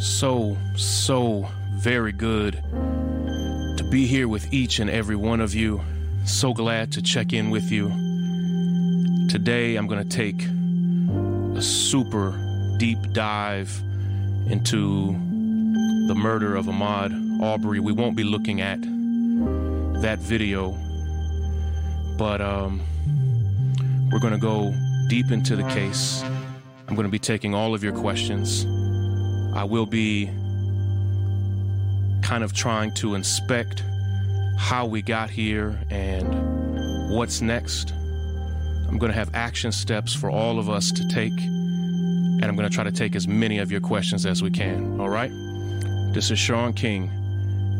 So, so very good to be here with each and every one of you. So glad to check in with you. Today, I'm going to take a super deep dive into the murder of Ahmaud Arbery. We won't be looking at that video, but um, we're going to go deep into the case. I'm going to be taking all of your questions. I will be kind of trying to inspect how we got here and what's next. I'm going to have action steps for all of us to take, and I'm going to try to take as many of your questions as we can. All right? This is Shaun King,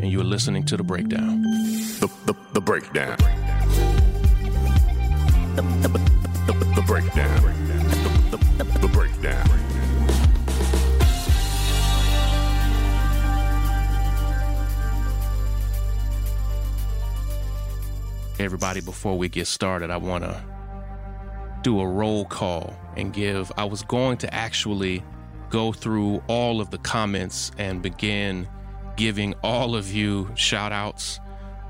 and you're listening to The Breakdown. The, the, the breakdown. The, the, the, the breakdown. The, the, the, the breakdown. Everybody before we get started i want to do a roll call and give i was going to actually go through all of the comments and begin giving all of you shout outs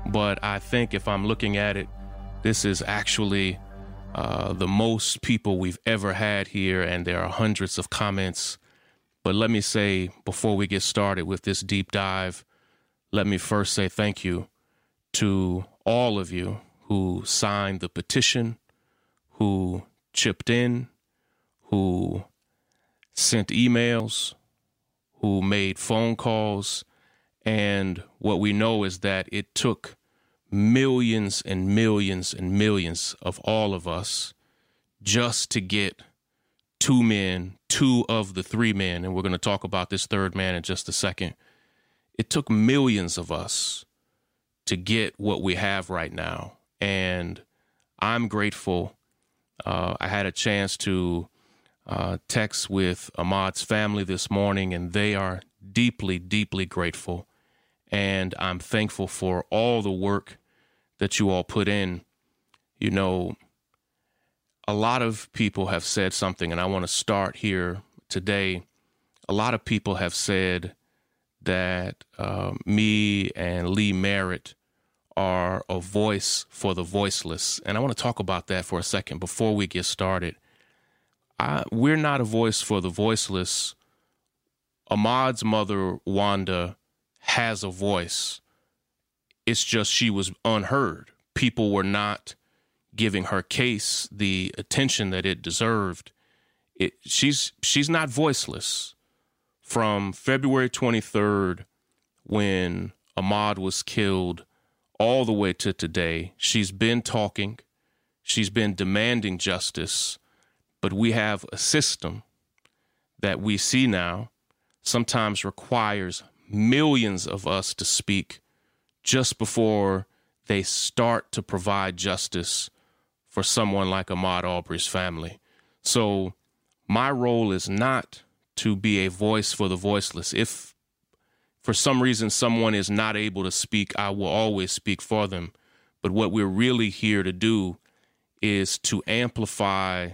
but i think if i'm looking at it this is actually uh, the most people we've ever had here and there are hundreds of comments. But let me say before we get started with this deep dive let me first say thank you to all of you who signed the petition, who chipped in, who sent emails, who made phone calls. And what we know is that it took millions and millions and millions of all of us just to get two men, two of the three men, and we're going to talk about this third man in just a second. It took millions of us to get what we have right now. And I'm grateful. Uh, I had a chance to uh, text with Ahmaud's family this morning, and they are deeply, deeply grateful. And I'm thankful for all the work that you all put in. You know, a lot of people have said something, and I want to start here today. A lot of people have said that uh, me and Lee Merritt are a voice for the voiceless. And I want to talk about that for a second before we get started. I, we're not a voice for the voiceless. Ahmaud's mother, Wanda, has a voice. It's just she was unheard. People were not giving her case the attention that it deserved. It, she's she's not voiceless. From February 23rd, when Ahmaud was killed, all the way to today. She's been talking, she's been demanding justice, but we have a system that we see now sometimes requires millions of us to speak just before they start to provide justice for someone like Ahmaud Arbery's family. So, my role is not to be a voice for the voiceless. If for some reason someone is not able to speak, I will always speak for them. But what we're really here to do is to amplify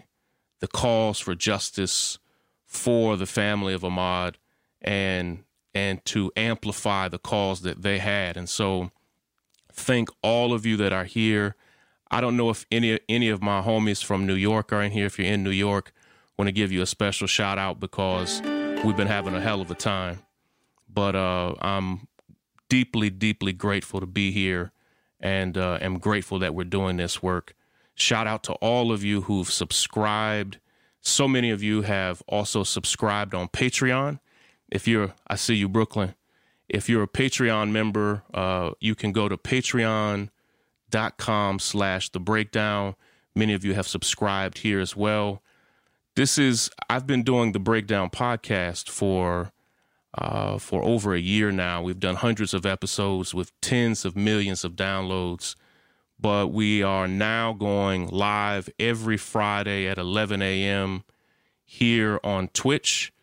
the calls for justice for the family of Ahmaud and and to amplify the calls that they had. And so thank all of you that are here. I don't know if any any of my homies from New York are in here. If you're in New York, I want to give you a special shout out because we've been having a hell of a time but uh, I'm deeply, deeply grateful to be here and uh, am grateful that we're doing this work. Shout out to all of you who've subscribed. So many of you have also subscribed on Patreon. If you're, I see you, Brooklyn. If you're a Patreon member, uh, you can go to patreon.com slash the breakdown. Many of you have subscribed here as well. this is I've been doing the breakdown podcast for uh, for over a year now. We've done hundreds of episodes with tens of millions of downloads, but we are now going live every Friday at 11 a.m. here on Twitch.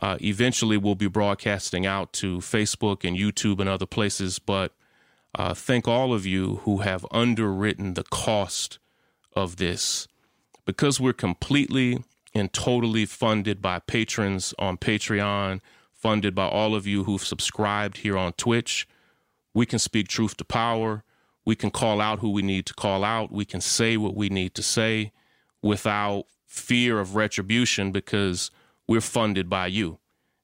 Uh, eventually, we'll be broadcasting out to Facebook and YouTube and other places. But uh, thank all of you who have underwritten the cost of this because we're completely and totally funded by patrons on Patreon, funded by all of you who've subscribed here on Twitch. We can speak truth to power. We can call out who we need to call out. We can say what we need to say without fear of retribution because we're funded by you.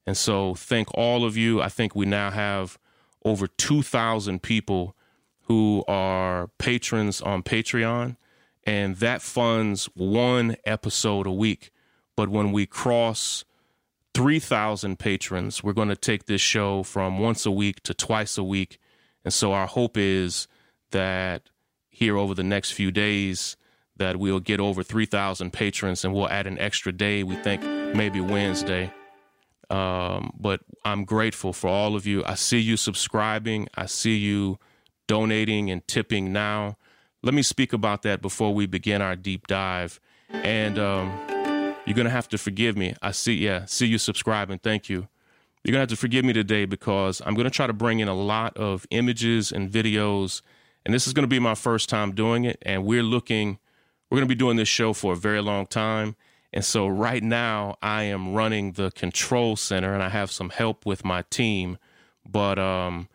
And so, thank all of you. I think we now have over 2,000 people who are patrons on Patreon, and that funds one episode a week. But when we cross 3,000 patrons, we're going to take this show from once a week to twice a week. And so our hope is that here over the next few days, that we'll get over 3,000 patrons and we'll add an extra day. We think maybe Wednesday. Um, but I'm grateful for all of you. I see you subscribing. I see you donating and tipping now. Let me speak about that before we begin our deep dive. And um, you're going to have to forgive me. I see, yeah, see you subscribing. Thank you. You're going to have to forgive me today because I'm going to try to bring in a lot of images and videos. And this is going to be my first time doing it. And we're looking, we're going to be doing this show for a very long time. And so right now I am running the control center and I have some help with my team. But um,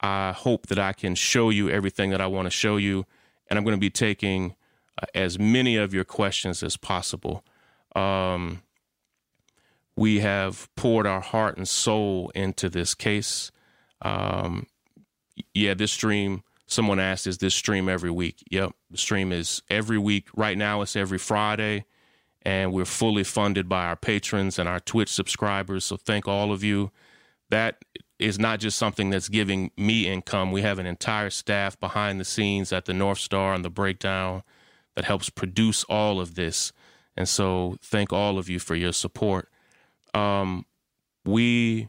I hope that I can show you everything that I want to show you. And I'm going to be taking uh, as many of your questions as possible. Um, we have poured our heart and soul into this case. Um, yeah, this stream, someone asked, is this stream every week? Yep, the stream is every week. Right now, it's every Friday, and we're fully funded by our patrons and our Twitch subscribers. So, thank all of you. That is not just something that's giving me income. We have an entire staff behind the scenes at the North Star and the Breakdown that helps produce all of this. And so, thank all of you for your support. Um, we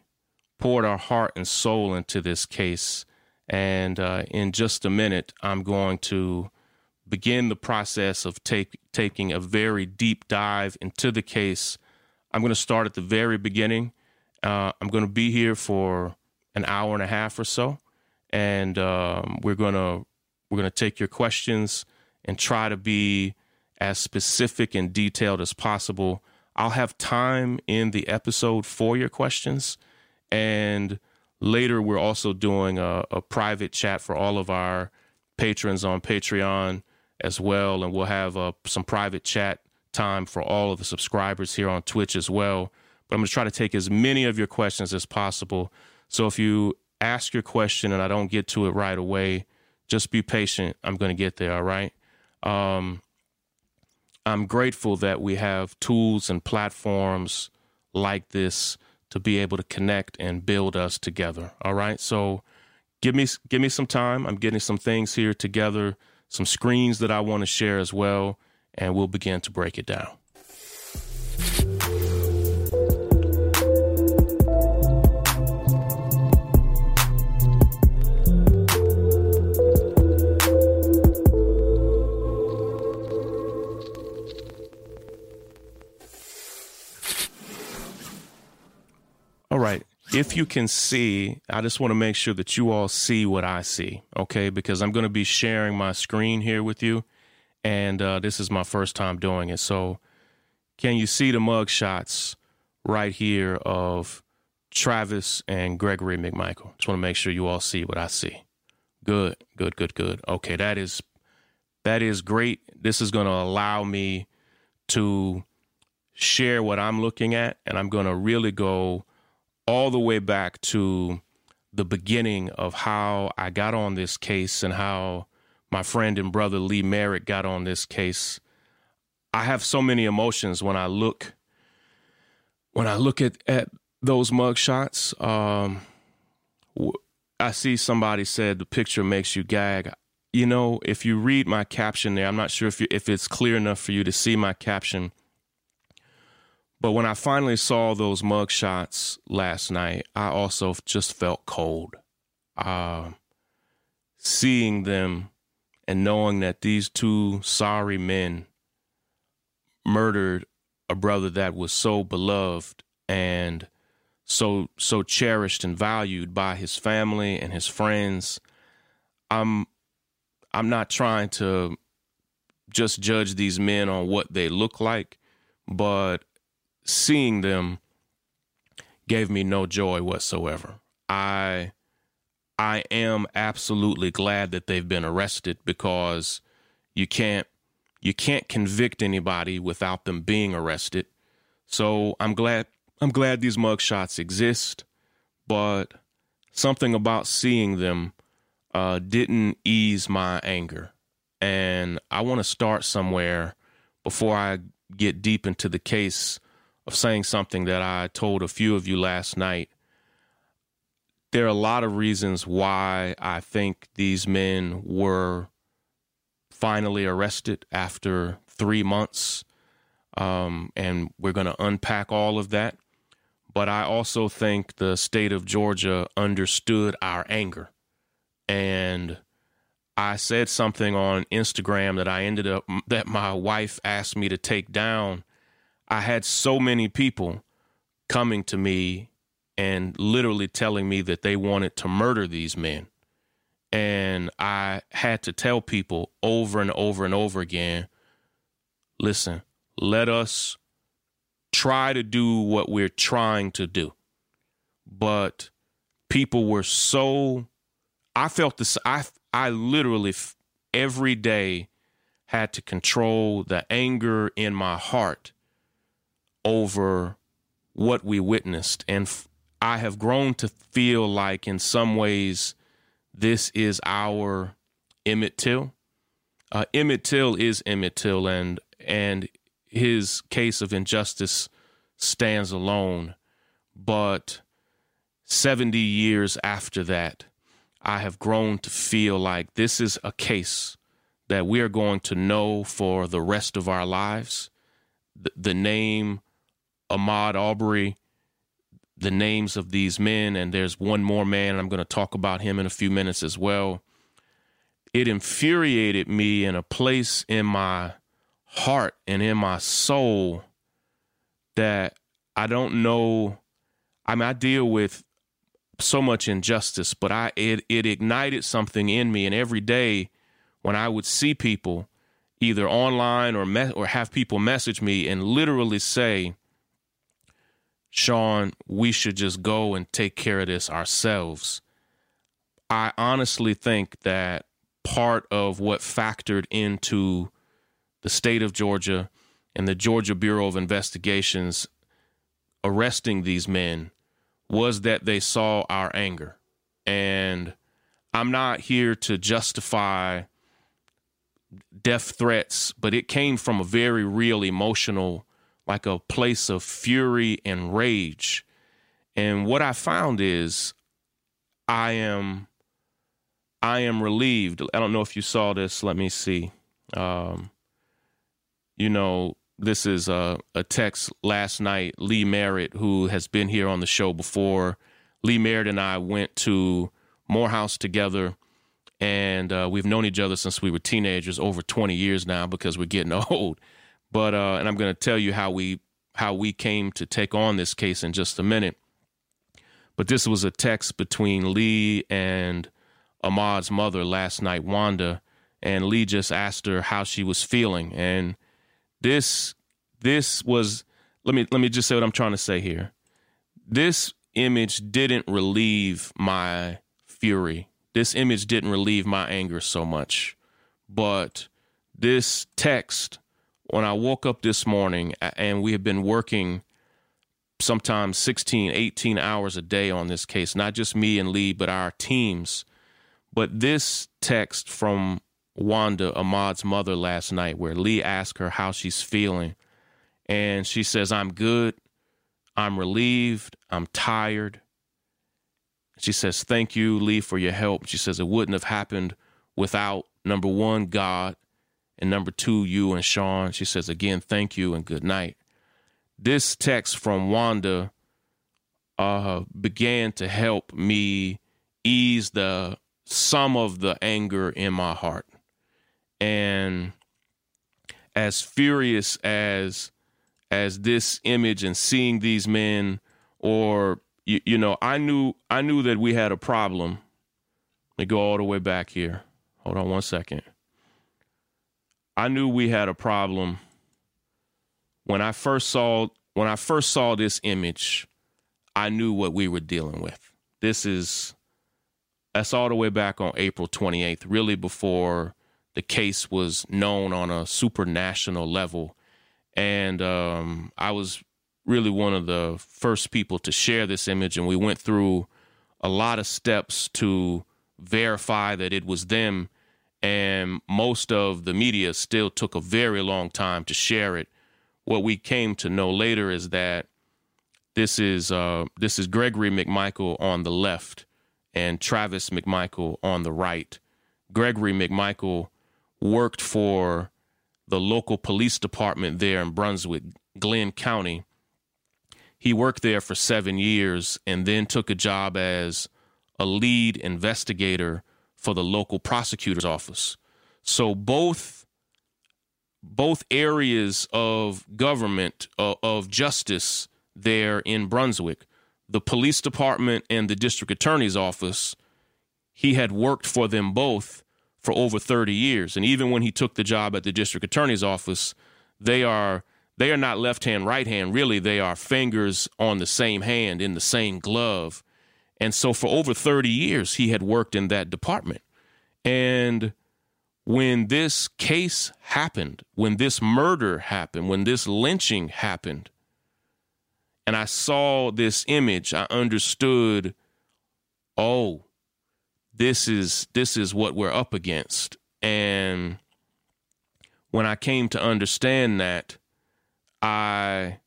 poured our heart and soul into this case. And uh, in just a minute, I'm going to begin the process of take, taking a very deep dive into the case. I'm going to start at the very beginning. Uh, I'm going to be here for an hour and a half or so, and um, we're going to we're going to take your questions and try to be as specific and detailed as possible. I'll have time in the episode for your questions. And later, we're also doing a, a private chat for all of our patrons on Patreon as well. And we'll have uh, some private chat time for all of the subscribers here on Twitch as well. But I'm going to try to take as many of your questions as possible. So if you ask your question and I don't get to it right away, just be patient. I'm going to get there. All right. Um, I'm grateful that we have tools and platforms like this to be able to connect and build us together. All right. So give me give me some time. I'm getting some things here together, some screens that I want to share as well, and we'll begin to break it down. All right. If you can see, I just want to make sure that you all see what I see, okay? Because I'm going to be sharing my screen here with you, and uh, this is my first time doing it. So, can you see the mug shots right here of Travis and Gregory McMichael? Just want to make sure you all see what I see. Good, good, good, good. Okay, that is that is great. This is going to allow me to share what I'm looking at, and I'm going to really go all the way back to the beginning of how I got on this case and how my friend and brother Lee Merritt got on this case. I have so many emotions when I look when I look at, at those mugshots. Um, I see somebody said the picture makes you gag. You know, if you read my caption there, I'm not sure if you, if it's clear enough for you to see my caption. But when I finally saw those mugshots last night, I also just felt cold. Uh, seeing them and knowing that these two sorry men murdered a brother that was so beloved and so so cherished and valued by his family and his friends i'm i'm not trying to just judge these men on what they look like but seeing them gave me no joy whatsoever i i am absolutely glad that they've been arrested because you can't you can't convict anybody without them being arrested. So I'm glad I'm glad these mugshots exist, but something about seeing them uh, didn't ease my anger. And I want to start somewhere before I get deep into the case of saying something that I told a few of you last night. There are a lot of reasons why I think these men were finally arrested after three months. Um, and we're going to unpack all of that. But I also think the state of Georgia understood our anger. And I said something on Instagram that I ended up, that my wife asked me to take down. I had so many people coming to me and literally telling me that they wanted to murder these men. And I had to tell people over and over and over again listen, let us try to do what we're trying to do. But people were so, I felt this, I, I literally every day had to control the anger in my heart over what we witnessed. And I have grown to feel like, in some ways, this is our Emmett Till. Uh, Emmett Till is Emmett Till, and and his case of injustice stands alone. But 70 years after that, I have grown to feel like this is a case that we are going to know for the rest of our lives. The, the name Ahmaud Arbery, the names of these men, and there's one more man, I'm going to talk about him in a few minutes as well. It infuriated me in a place in my heart and in my soul that I don't know. I mean, I deal with so much injustice, but I it it ignited something in me, and every day when I would see people either online or me- or have people message me and literally say Shaun, we should just go and take care of this ourselves. I honestly think that part of what factored into the state of Georgia and the Georgia Bureau of Investigations arresting these men was that they saw our anger. And I'm not here to justify death threats, but it came from a very real emotional like a place of fury and rage. And what I found is I am I am relieved. I don't know if you saw this. Let me see. Um, you know, this is a, a text last night. Lee Merritt, who has been here on the show before, Lee Merritt and I went to Morehouse together, and uh, we've known each other since we were teenagers, over 20 years now because we're getting old. But uh, and I'm going to tell you how we how we came to take on this case in just a minute. But this was a text between Lee and Ahmaud's mother last night, Wanda, and Lee just asked her how she was feeling. And this this was let me let me just say what I'm trying to say here. This image didn't relieve my fury. This image didn't relieve my anger so much. But this text when I woke up this morning and we have been working sometimes 16, 18 hours a day on this case, not just me and Lee, but our teams. But this text from Wanda, Ahmaud's mother, last night, where Lee asked her how she's feeling. And she says, I'm good. I'm relieved. I'm tired. She says, Thank you, Lee, for your help. She says, It wouldn't have happened without number one, God, and number two, you and Shaun. She says, again, thank you and good night. this text from Wanda uh, began to help me ease the some of the anger in my heart. And as furious as as this image and seeing these men or you, you know, I knew I knew that we had a problem. Let me go all the way back here. Hold on one second. I knew we had a problem when I first saw when I first saw this image, I knew what we were dealing with. This is that's all the way back on April 28th, really before the case was known on a supranational level. And um, I was really one of the first people to share this image, and we went through a lot of steps to verify that it was them. And most of the media still took a very long time to share it what we came to know later is that this is uh, this is Gregory McMichael on the left and Travis McMichael on the right. Gregory McMichael worked for the local police department there in Brunswick, Glynn County. He worked there for seven years and then took a job as a lead investigator for the local prosecutor's office. So both both areas of government uh, of justice there in Brunswick, the police department and the district attorney's office. He had worked for them both for over 30 years, and even when he took the job at the district attorney's office, they are they are not left hand right hand really they are fingers on the same hand in the same glove and so for over 30 years he had worked in that department and when this case happened, when this murder happened, when this lynching happened, and I saw this image, I understood, oh, this is this is what we're up against. And when I came to understand that, I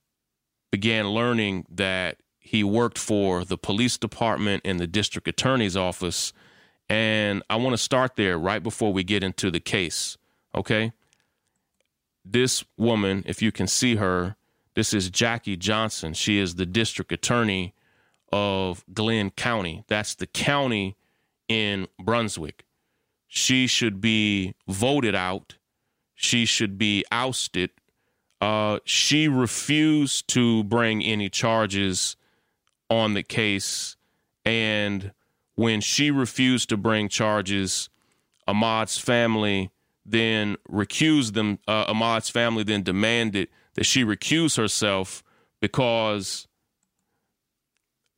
began learning that he worked for the police department and the district attorney's office and I want to start there right before we get into the case. Okay. This woman, if you can see her, this is Jackie Johnson. She is the district attorney of Glynn County. That's the county in Brunswick. She should be voted out. She should be ousted. Uh, she refused to bring any charges on the case. And when she refused to bring charges, Ahmaud's family then recused them. Uh, Ahmaud's family then demanded that she recuse herself because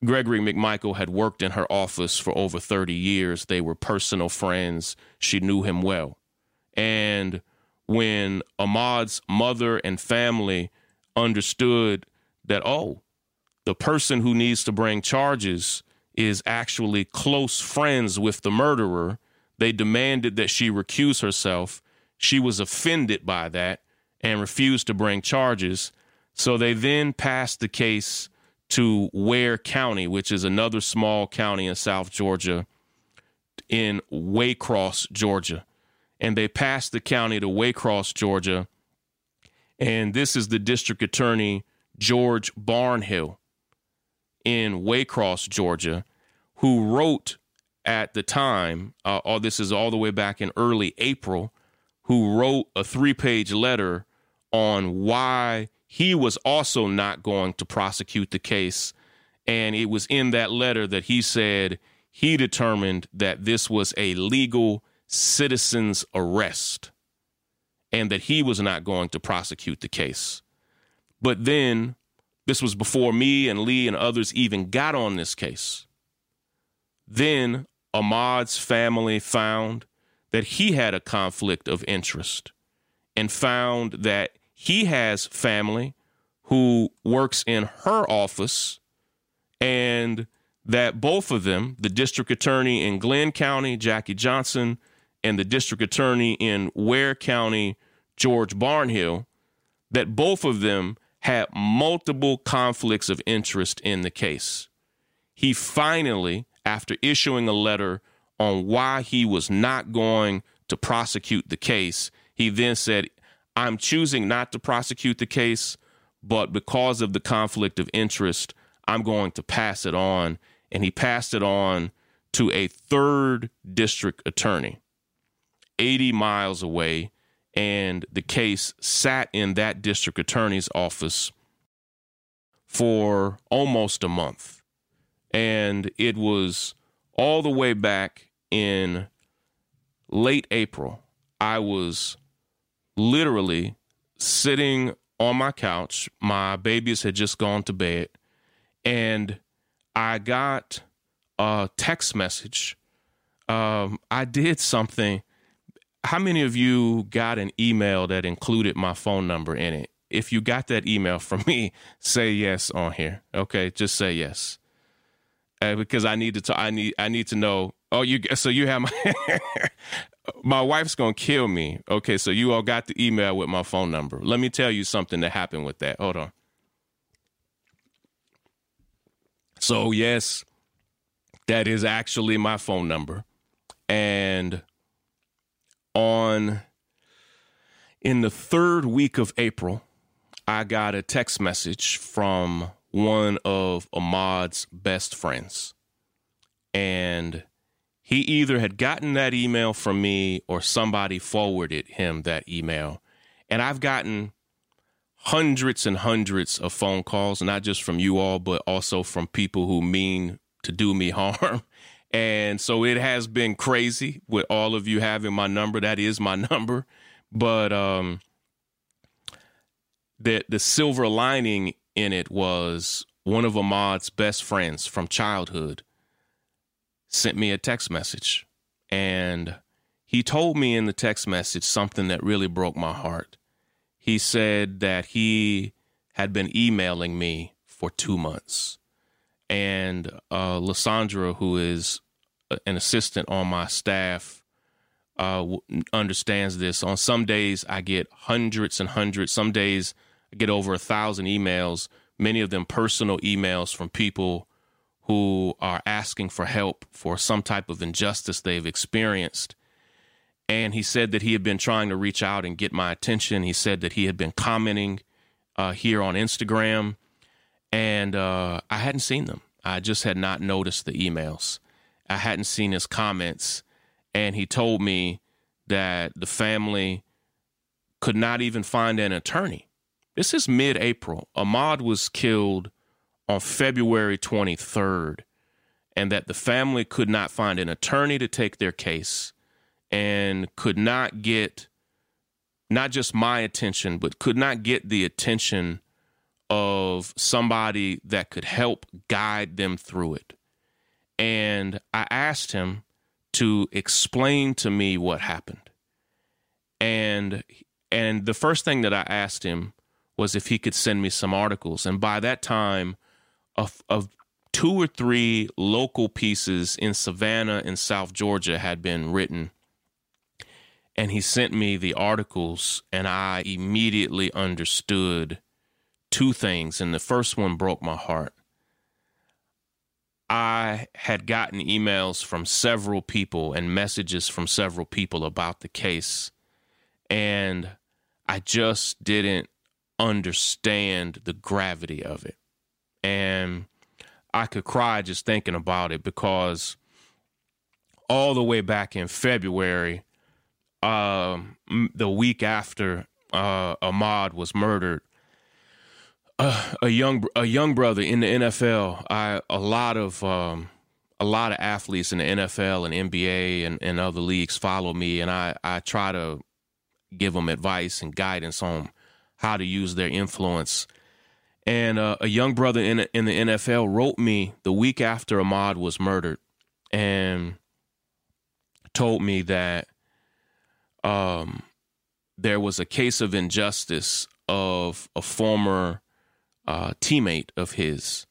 Gregory McMichael had worked in her office for over 30 years. They were personal friends. She knew him well. And when Ahmaud's mother and family understood that, oh, the person who needs to bring charges is actually close friends with the murderer. They demanded that she recuse herself. She was offended by that and refused to bring charges. So they then passed the case to Ware County, which is another small county in South Georgia, in Waycross, Georgia. And they passed the county to Waycross, Georgia. And this is the district attorney, George Barnhill in Waycross, Georgia, who wrote at the time, uh, all this is all the way back in early April, who wrote a three page letter on why he was also not going to prosecute the case. And it was in that letter that he said he determined that this was a legal citizen's arrest and that he was not going to prosecute the case. But then this was before me and Lee and others even got on this case. Then Ahmaud's family found that he had a conflict of interest and found that he has family who works in her office and that both of them, the district attorney in Glynn County, Jackie Johnson, and the district attorney in Ware County, George Barnhill, that both of them had multiple conflicts of interest in the case. He finally, after issuing a letter on why he was not going to prosecute the case, he then said, I'm choosing not to prosecute the case, but because of the conflict of interest, I'm going to pass it on. And he passed it on to a third district attorney 80 miles away. And the case sat in that district attorney's office for almost a month. And it was all the way back in late April. I was literally sitting on my couch. My babies had just gone to bed. And I got a text message. Um, I did something. How many of you got an email that included my phone number in it? If you got that email from me, say yes on here. Okay, just say yes. Uh, because I need to. I need. I need to know. Oh, you. So you have my. my wife's gonna kill me. Okay, so you all got the email with my phone number. Let me tell you something that happened with that. Hold on. So yes, that is actually my phone number, and on in the third week of April, I got a text message from one of Ahmaud's best friends. And he either had gotten that email from me or somebody forwarded him that email. And I've gotten hundreds and hundreds of phone calls, not just from you all, but also from people who mean to do me harm. And so it has been crazy with all of you having my number. That is my number. But um the the silver lining in it was one of Ahmaud's best friends from childhood sent me a text message. And he told me in the text message something that really broke my heart. He said that he had been emailing me for two months. And uh, who is an assistant on my staff, uh, understands this. On some days, I get hundreds and hundreds. Some days, I get over a thousand emails, many of them personal emails from people who are asking for help for some type of injustice they've experienced. And he said that he had been trying to reach out and get my attention. He said that he had been commenting uh, here on Instagram, and uh, I hadn't seen them. I just had not noticed the emails. I hadn't seen his comments. And he told me that the family could not even find an attorney this is mid April. Ahmaud was killed on February 23rd, and that the family could not find an attorney to take their case and could not get not just my attention, but could not get the attention of somebody that could help guide them through it. And I asked him to explain to me what happened. And and the first thing that I asked him was if he could send me some articles. And by that time, of, of two or three local pieces in Savannah in South Georgia had been written. And he sent me the articles, and I immediately understood two things. And the first one broke my heart. I had gotten emails from several people and messages from several people about the case. And I just didn't understand the gravity of it. And I could cry just thinking about it because all the way back in February, um, the week after uh, Ahmaud was murdered, a young a young brother in the NFL. I a lot of um, a lot of athletes in the NFL and NBA and, and other leagues follow me, and I I try to give them advice and guidance on how to use their influence. And uh, a young brother in in the NFL wrote me the week after Ahmaud was murdered, and told me that um, there was a case of injustice of a former uh, teammate of his,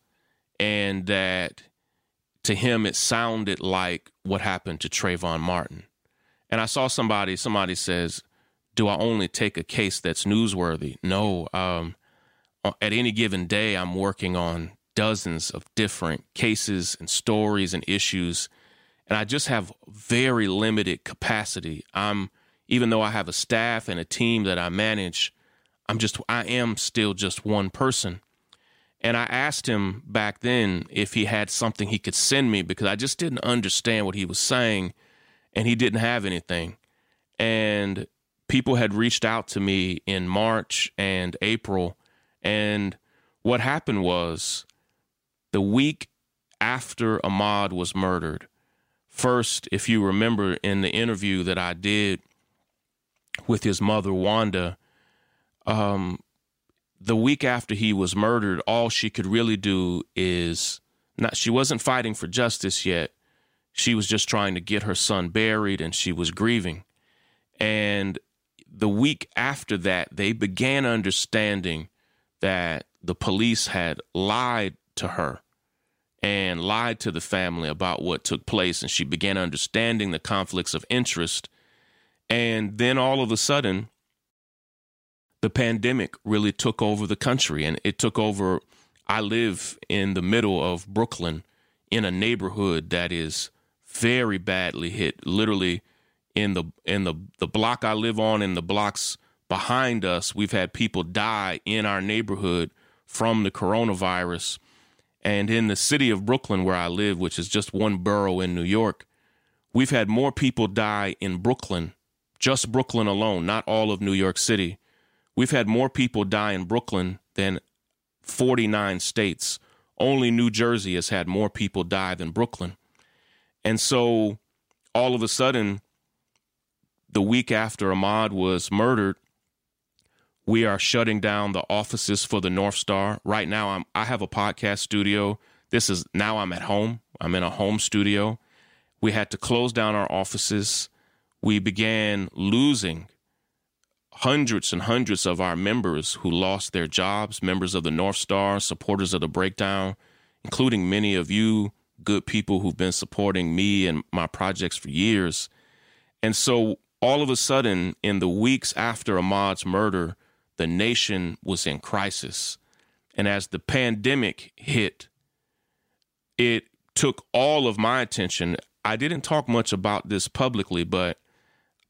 and that to him it sounded like what happened to Trayvon Martin. And I saw somebody, somebody says, do I only take a case that's newsworthy? No. Um, at any given day, I'm working on dozens of different cases and stories and issues, and I just have very limited capacity. I'm even though I have a staff and a team that I manage, I'm just, I am still just one person. And I asked him back then if he had something he could send me because I just didn't understand what he was saying and he didn't have anything. And people had reached out to me in March and April. And what happened was the week after Ahmaud was murdered, first, if you remember in the interview that I did with his mother, Wanda, um, the week after he was murdered, all she could really do is not, she wasn't fighting for justice yet. She was just trying to get her son buried and she was grieving. And the week after that, they began understanding that the police had lied to her and lied to the family about what took place. And she began understanding the conflicts of interest. And then all of a sudden, the pandemic really took over the country and it took over. I live in the middle of Brooklyn in a neighborhood that is very badly hit. Literally, in the in the the block I live on and the blocks behind us, we've had people die in our neighborhood from the coronavirus. And in the city of Brooklyn, where I live, which is just one borough in New York, we've had more people die in Brooklyn, just Brooklyn alone, not all of New York City. We've had more people die in Brooklyn than 49 states. Only New Jersey has had more people die than Brooklyn. And so all of a sudden, the week after Ahmaud was murdered, we are shutting down the offices for the North Star. Right now, I'm I have a podcast studio. This is now I'm at home. I'm in a home studio. We had to close down our offices. We began losing hundreds and hundreds of our members who lost their jobs, members of the North Star, supporters of the breakdown, including many of you good people who've been supporting me and my projects for years. And so all of a sudden, in the weeks after Ahmaud's murder, the nation was in crisis. And as the pandemic hit, it took all of my attention. I didn't talk much about this publicly, but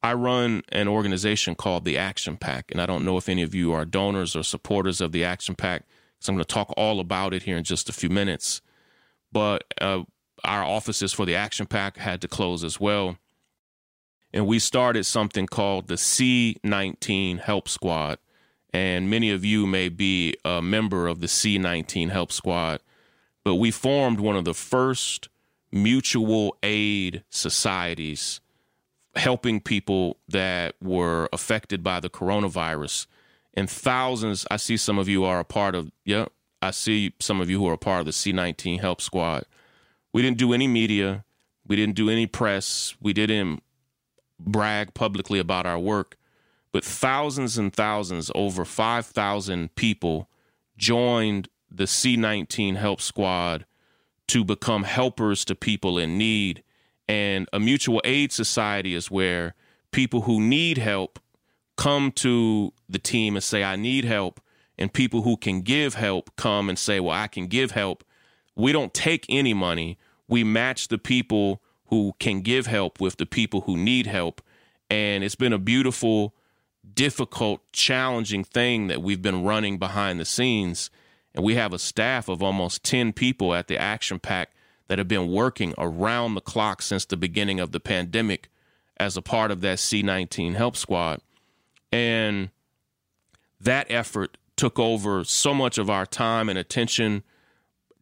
I run an organization called the Action Pack. And I don't know if any of you are donors or supporters of the Action Pack. So I'm going to talk all about it here in just a few minutes. But uh, our offices for the Action Pack had to close as well. And we started something called the C19 Help Squad and many of you may be a member of the C19 Help Squad, but we formed one of the first mutual aid societies helping people that were affected by the coronavirus. And thousands, I see some of you are a part of, yeah, I see some of you who are a part of the C19 Help Squad. We didn't do any media, we didn't do any press, we didn't brag publicly about our work but thousands and thousands, over 5,000 people joined the C19 Help Squad to become helpers to people in need. And a mutual aid society is where people who need help come to the team and say, I need help. And people who can give help come and say, Well, I can give help. We don't take any money. We match the people who can give help with the people who need help. And it's been a beautiful difficult, challenging thing that we've been running behind the scenes. And we have a staff of almost 10 people at the Action Pack that have been working around the clock since the beginning of the pandemic as a part of that C19 Help Squad. And that effort took over so much of our time and attention,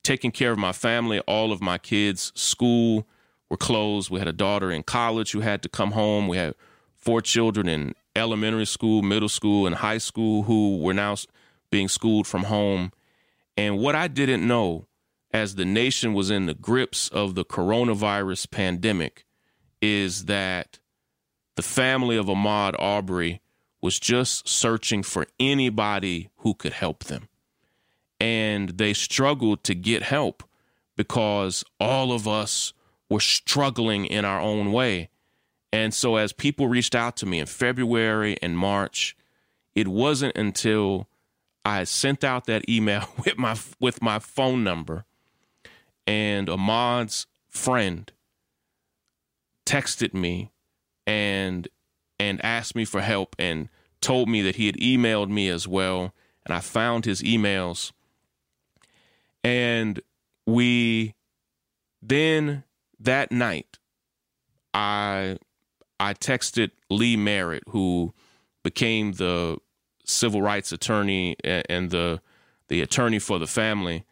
taking care of my family, all of my kids' school were closed. We had a daughter in college who had to come home. We had four children in elementary school, middle school, and high school who were now being schooled from home. And what I didn't know as the nation was in the grips of the coronavirus pandemic is that the family of Ahmaud Arbery was just searching for anybody who could help them. And they struggled to get help because all of us were struggling in our own way. And so, as people reached out to me in February and March, it wasn't until I sent out that email with my with my phone number, and Ahmaud's friend texted me and and asked me for help and told me that he had emailed me as well, and I found his emails. And we then that night, I I texted Lee Merritt, who became the civil rights attorney and the the attorney for the family.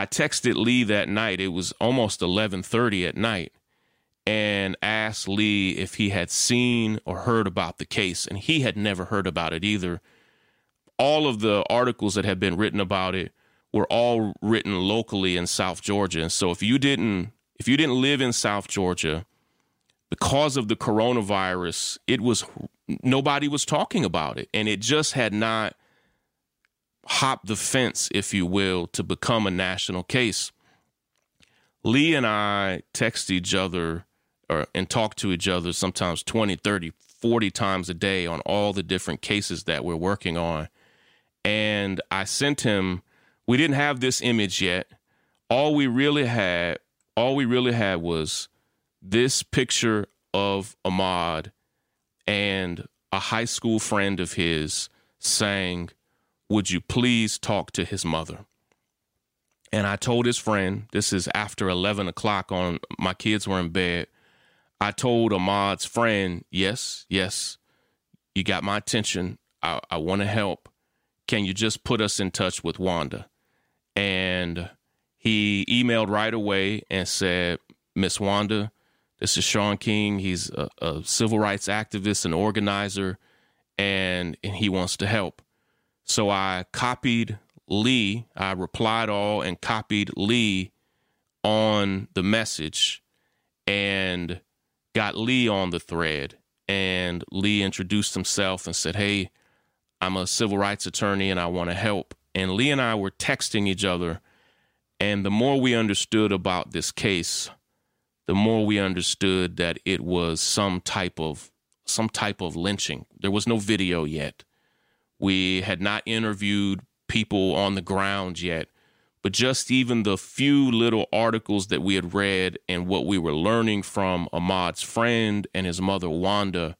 I texted Lee that night. It was almost 11:30 at night and asked Lee if he had seen or heard about the case and he had never heard about it either. All of the articles that had been written about it were all written locally in South Georgia. And so if you didn't if you didn't live in South Georgia because of the coronavirus, it was nobody was talking about it and it just had not hopped the fence if you will to become a national case. Lee and I text each other or and talk to each other sometimes 20, 30, 40 times a day on all the different cases that we're working on. And I sent him we didn't have this image yet. All we really had, all we really had was this picture of Ahmaud and a high school friend of his saying, Would you please talk to his mother? And I told his friend, this is after 11 o'clock on my kids were in bed. I told Ahmaud's friend, Yes, yes, you got my attention. I, I want to help. Can you just put us in touch with Wanda? And he emailed right away and said, Miss Wanda, this is Shaun King. He's a, a civil rights activist and organizer, and, and he wants to help. So I copied Lee. I replied all and copied Lee on the message and got Lee on the thread. And Lee introduced himself and said, Hey, I'm a civil rights attorney and I want to help. And Lee and I were texting each other. And the more we understood about this case, the more we understood that it was some type of some type of lynching. There was no video yet. We had not interviewed people on the ground yet, but just even the few little articles that we had read and what we were learning from Ahmaud's friend and his mother Wanda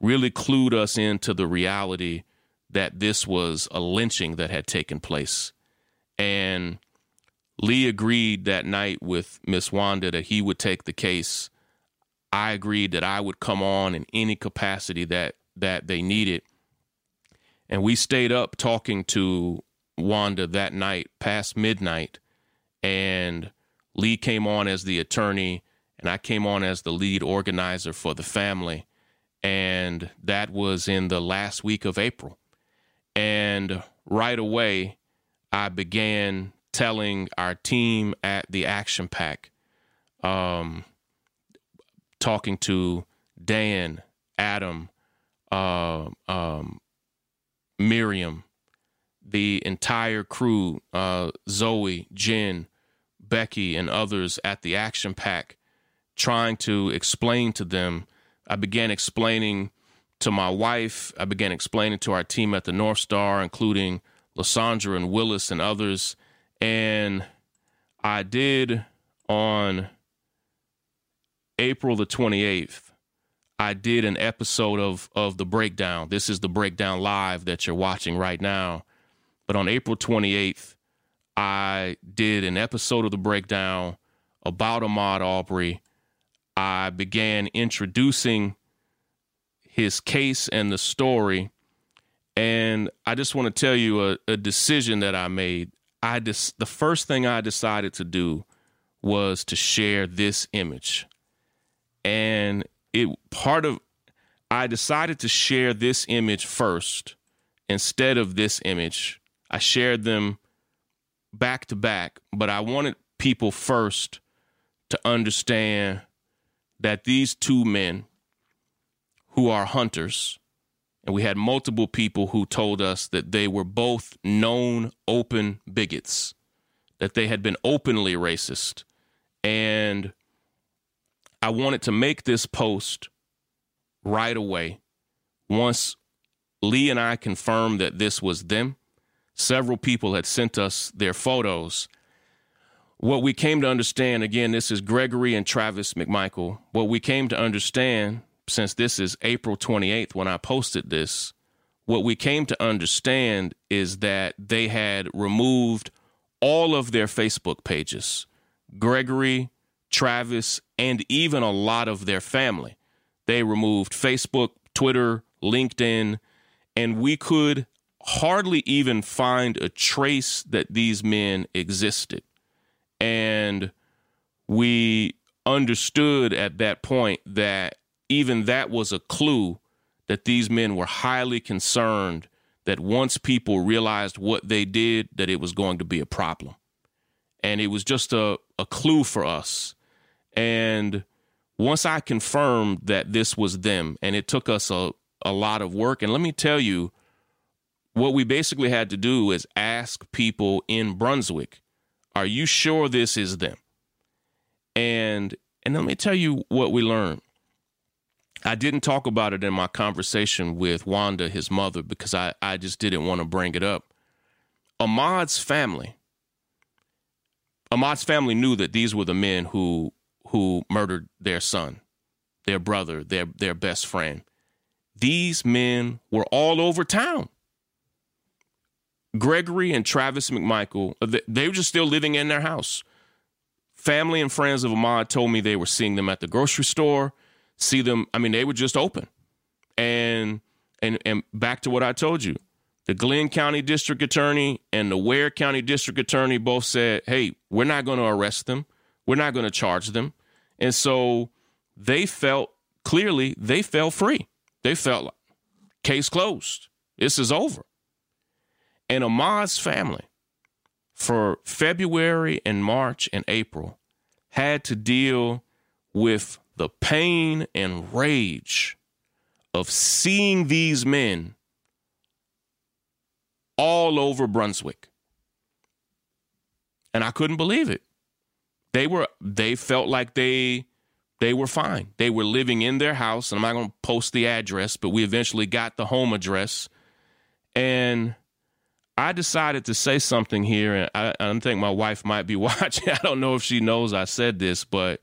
really clued us into the reality that this was a lynching that had taken place. And Lee agreed that night with Miss Wanda that he would take the case. I agreed that I would come on in any capacity that that they needed. And we stayed up talking to Wanda that night past midnight and Lee came on as the attorney and I came on as the lead organizer for the family and that was in the last week of April. And right away I began telling our team at the Action Pack, um, talking to Dan, Adam, uh, um, Miriam, the entire crew, uh, Zoe, Jen, Becky, and others at the Action Pack, trying to explain to them. I began explaining to my wife. I began explaining to our team at the North Star, including Lysandra and Willis and others and I did on April the 28th, I did an episode of of the breakdown. This is the breakdown live that you're watching right now. But on April 28th, I did an episode of the breakdown about Ahmaud Arbery. I began introducing his case and the story. And I just want to tell you a, a decision that I made I the first thing I decided to do was to share this image. And it part of I decided to share this image first instead of this image. I shared them back to back, but I wanted people first to understand that these two men who are hunters and we had multiple people who told us that they were both known open bigots, that they had been openly racist. And I wanted to make this post right away. Once Lee and I confirmed that this was them, several people had sent us their photos. What we came to understand again, this is Gregory and Travis McMichael. What we came to understand since this is April 28th when I posted this, what we came to understand is that they had removed all of their Facebook pages. Gregory, Travis, and even a lot of their family. They removed Facebook, Twitter, LinkedIn, and we could hardly even find a trace that these men existed. And we understood at that point that even that was a clue that these men were highly concerned that once people realized what they did that it was going to be a problem and it was just a, a clue for us and once i confirmed that this was them and it took us a, a lot of work and let me tell you what we basically had to do is ask people in brunswick are you sure this is them and and let me tell you what we learned I didn't talk about it in my conversation with Wanda, his mother, because I, I just didn't want to bring it up. Ahmaud's family, Ahmaud's family knew that these were the men who who murdered their son, their brother, their their best friend. These men were all over town. Gregory and Travis McMichael, uh, they were just still living in their house. Family and friends of Ahmaud told me they were seeing them at the grocery store see them. I mean, they were just open, and and and back to what I told you, the Glynn County District Attorney and the Ware County District Attorney both said, "Hey, we're not going to arrest them. We're not going to charge them," and so they felt clearly they felt free. They felt like case closed. This is over. And Ahmaud's family, for February and March and April, had to deal with the pain and rage of seeing these men all over Brunswick. And I couldn't believe it. They were they felt like they they were fine. They were living in their house, and I'm not going to post the address, but we eventually got the home address. And I decided to say something here, and I, I think my wife might be watching. I don't know if she knows I said this, but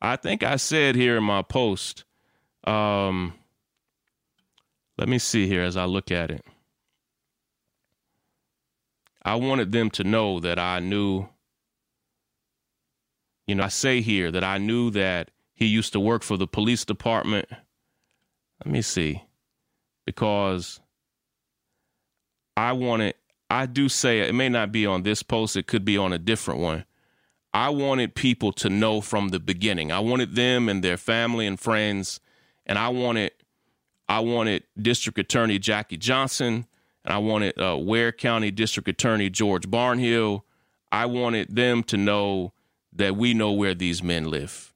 I think I said here in my post, um, let me see here as I look at it. I wanted them to know that I knew, you know, I say here that I knew that he used to work for the police department. Let me see, because I wanted, I do say it may not be on this post, it could be on a different one. I wanted people to know from the beginning. I wanted them and their family and friends, and I wanted I wanted District Attorney Jackie Johnson, and I wanted uh, Ware County District Attorney George Barnhill. I wanted them to know that we know where these men live,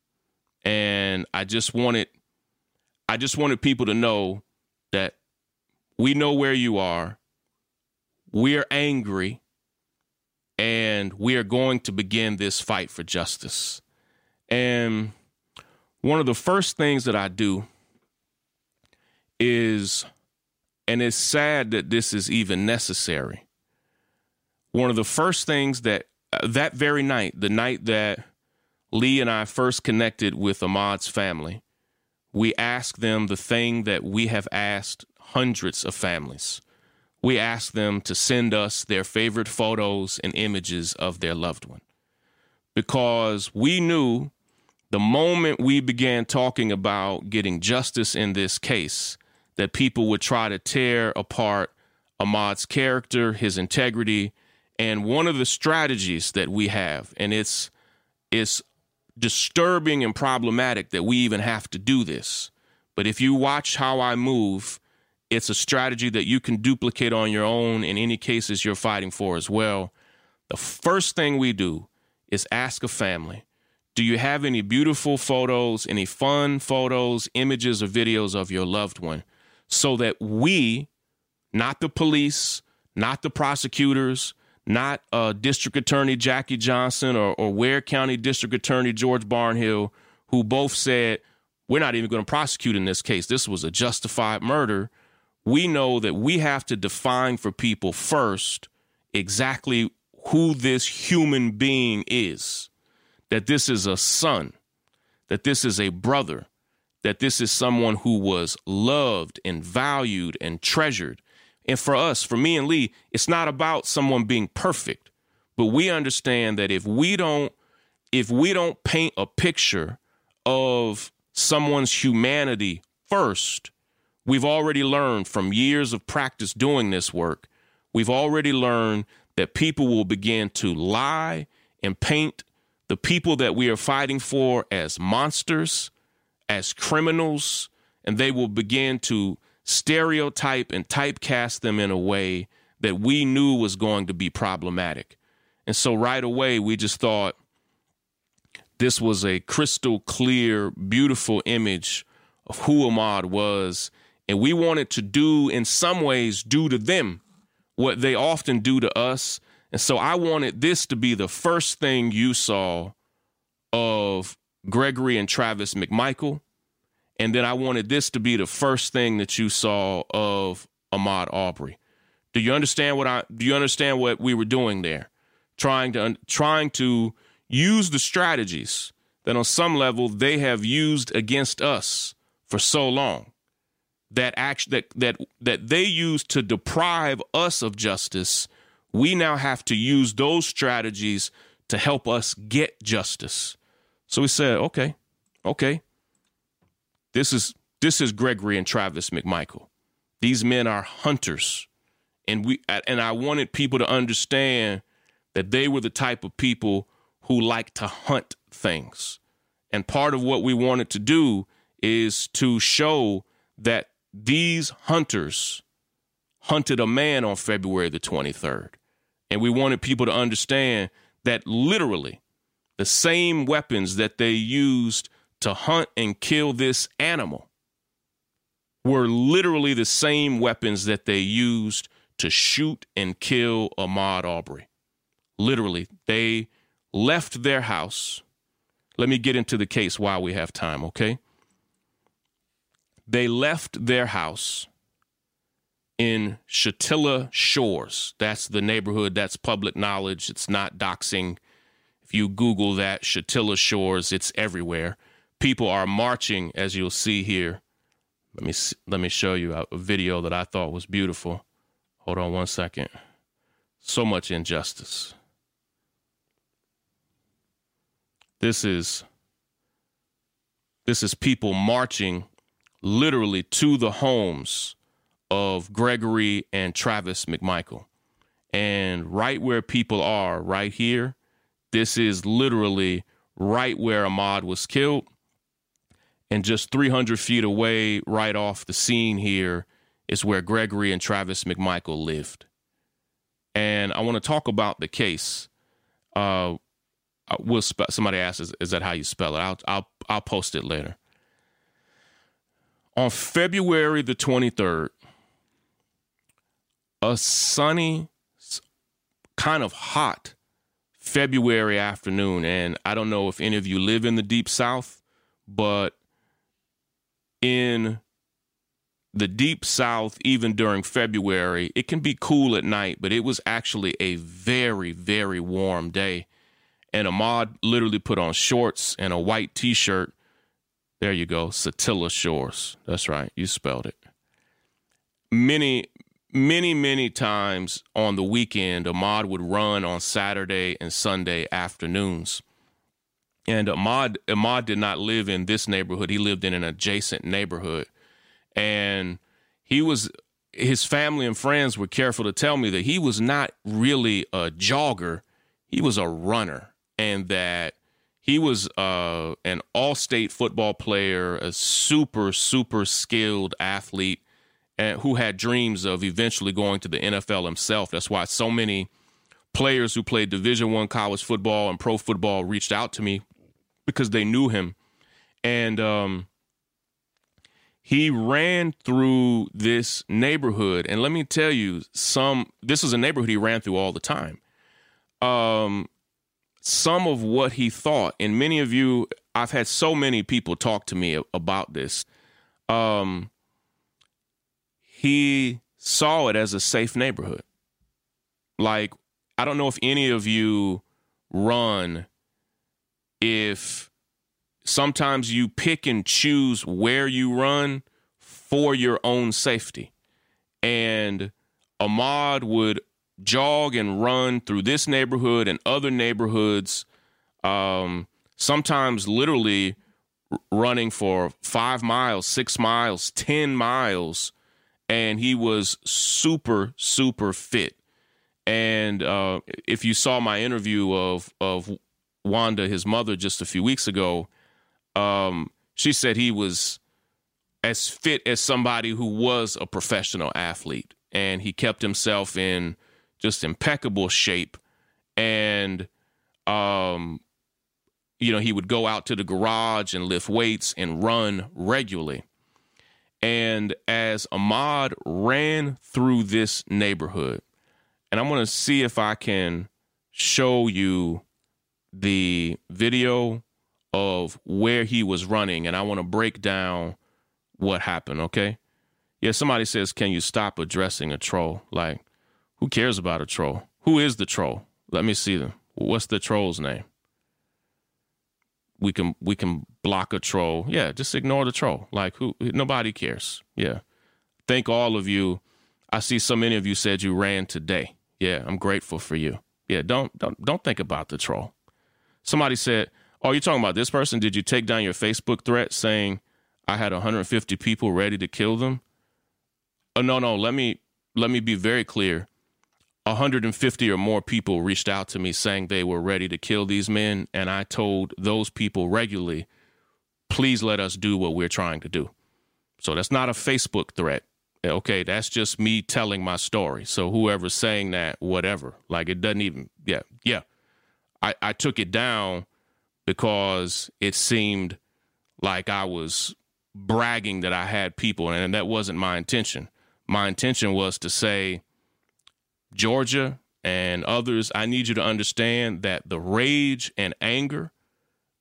and I just wanted I just wanted people to know that we know where you are. We're angry and we are going to begin this fight for justice. And one of the first things that I do is, and it's sad that this is even necessary. One of the first things that Uh, that very night, the night that Lee and I first connected with Ahmaud's family, we asked them the thing that we have asked hundreds of families. We asked them to send us their favorite photos and images of their loved one. Because we knew the moment we began talking about getting justice in this case that people would try to tear apart Ahmaud's character, his integrity, and one of the strategies that we have, and it's it's disturbing and problematic that we even have to do this. But if you watch how I move, it's a strategy that you can duplicate on your own in any cases you're fighting for as well. The first thing we do is ask a family Do you have any beautiful photos, any fun photos, images, or videos of your loved one? So that we, not the police, not the prosecutors, not uh, District Attorney Jackie Johnson or, or Ware County District Attorney George Barnhill, who both said, We're not even going to prosecute in this case. This was a justified murder we know that we have to define for people first exactly who this human being is that this is a son, that this is a brother, that this is someone who was loved and valued and treasured. And for us, for me and Lee, it's not about someone being perfect, but we understand that if we don't if we don't paint a picture of someone's humanity first, we've already learned from years of practice doing this work, we've already learned that people will begin to lie and paint the people that we are fighting for as monsters, as criminals, and they will begin to stereotype and typecast them in a way that we knew was going to be problematic. And so right away, we just thought this was a crystal clear, beautiful image of who Ahmaud was. And we wanted to do, in some ways, do to them what they often do to us. And so I wanted this to be the first thing you saw of Gregory and Travis McMichael. And then I wanted this to be the first thing that you saw of Ahmaud Arbery. Do you understand what I do you understand what we were doing there? Trying to trying to use the strategies that on some level they have used against us for so long that act that that that they use to deprive us of justice we now have to use those strategies to help us get justice so we said okay okay this is this is Gregory and Travis McMichael these men are hunters and we and I wanted people to understand that they were the type of people who like to hunt things. And part of what we wanted to do is to show that these hunters hunted a man on February the 23rd. And we wanted people to understand that literally the same weapons that they used to hunt and kill this animal were literally the same weapons that they used to shoot and kill Ahmaud Arbery. Literally, they left their house. Let me get into the case while we have time, okay? They left their house in Satilla Shores. That's the neighborhood, that's public knowledge. It's not doxing. If you Google that, Satilla Shores, it's everywhere. People are marching, as you'll see here. Let me let me show you a video that I thought was beautiful. Hold on one second. So much injustice. This is this is people marching literally to the homes of Gregory and Travis McMichael. And right where people are, right here, this is literally right where Ahmaud was killed. And just 300 feet away, right off the scene here, is where Gregory and Travis McMichael lived. And I want to talk about the case. Uh, will spe- somebody asks, is, is, that how you spell it? I'll, I'll, I'll post it later. On February the 23rd, a sunny, kind of hot February afternoon, and I don't know if any of you live in the deep south, but in the deep south, even during February, it can be cool at night, but it was actually a very, very warm day and Ahmaud literally put on shorts and a white t-shirt. There you go, Satilla Shores. That's right, you spelled it. Many, many, many times on the weekend, Ahmaud would run on Saturday and Sunday afternoons. And Ahmad Ahmaud did not live in this neighborhood. He lived in an adjacent neighborhood. And he was his family and friends were careful to tell me that he was not really a jogger. He was a runner and that he was uh, an all-state football player, a super super skilled athlete, and who had dreams of eventually going to the NFL himself. That's why so many players who played Division One college football and pro football reached out to me because they knew him, and um, he ran through this neighborhood. And let me tell you, some this is a neighborhood he ran through all the time. Um, some of what he thought. And many of you, I've had so many people talk to me about this. Um, he saw it as a safe neighborhood. Like, I don't know if any of you run, if sometimes you pick and choose where you run for your own safety. And Ahmaud would jog and run through this neighborhood and other neighborhoods, um, sometimes literally running for five miles, six miles, 10 miles. And he was super, super fit. And uh, if you saw my interview of, of Wanda, his mother, just a few weeks ago, um, she said he was as fit as somebody who was a professional athlete. And he kept himself in just impeccable shape. And um, you know, he would go out to the garage and lift weights and run regularly. And as Ahmaud ran through this neighborhood, and I'm going to see if I can show you the video of where he was running, and I want to break down what happened, okay? Yeah, somebody says, Can you stop addressing a troll? Like, who cares about a troll? Who is the troll? Let me see them. What's the troll's name? we can we can block a troll. Yeah, just ignore the troll. Like who nobody cares. Yeah. Thank all of you. I see so many of you said you ran today. Yeah, I'm grateful for you. Yeah, don't don't don't think about the troll. Somebody said, "Oh, you talking about this person? Did you take down your Facebook threat saying I had 150 people ready to kill them?" Oh, no, no, let me let me be very clear. 150 or more people reached out to me saying they were ready to kill these men. And I told those people regularly, please let us do what we're trying to do. So that's not a Facebook threat. Eh, okay, that's just me telling my story. So whoever's saying that, whatever, like it doesn't even, yeah, yeah. I, I took it down because it seemed like I was bragging that I had people, and that wasn't my intention. My intention was to say, Georgia and others, I need you to understand that the rage and anger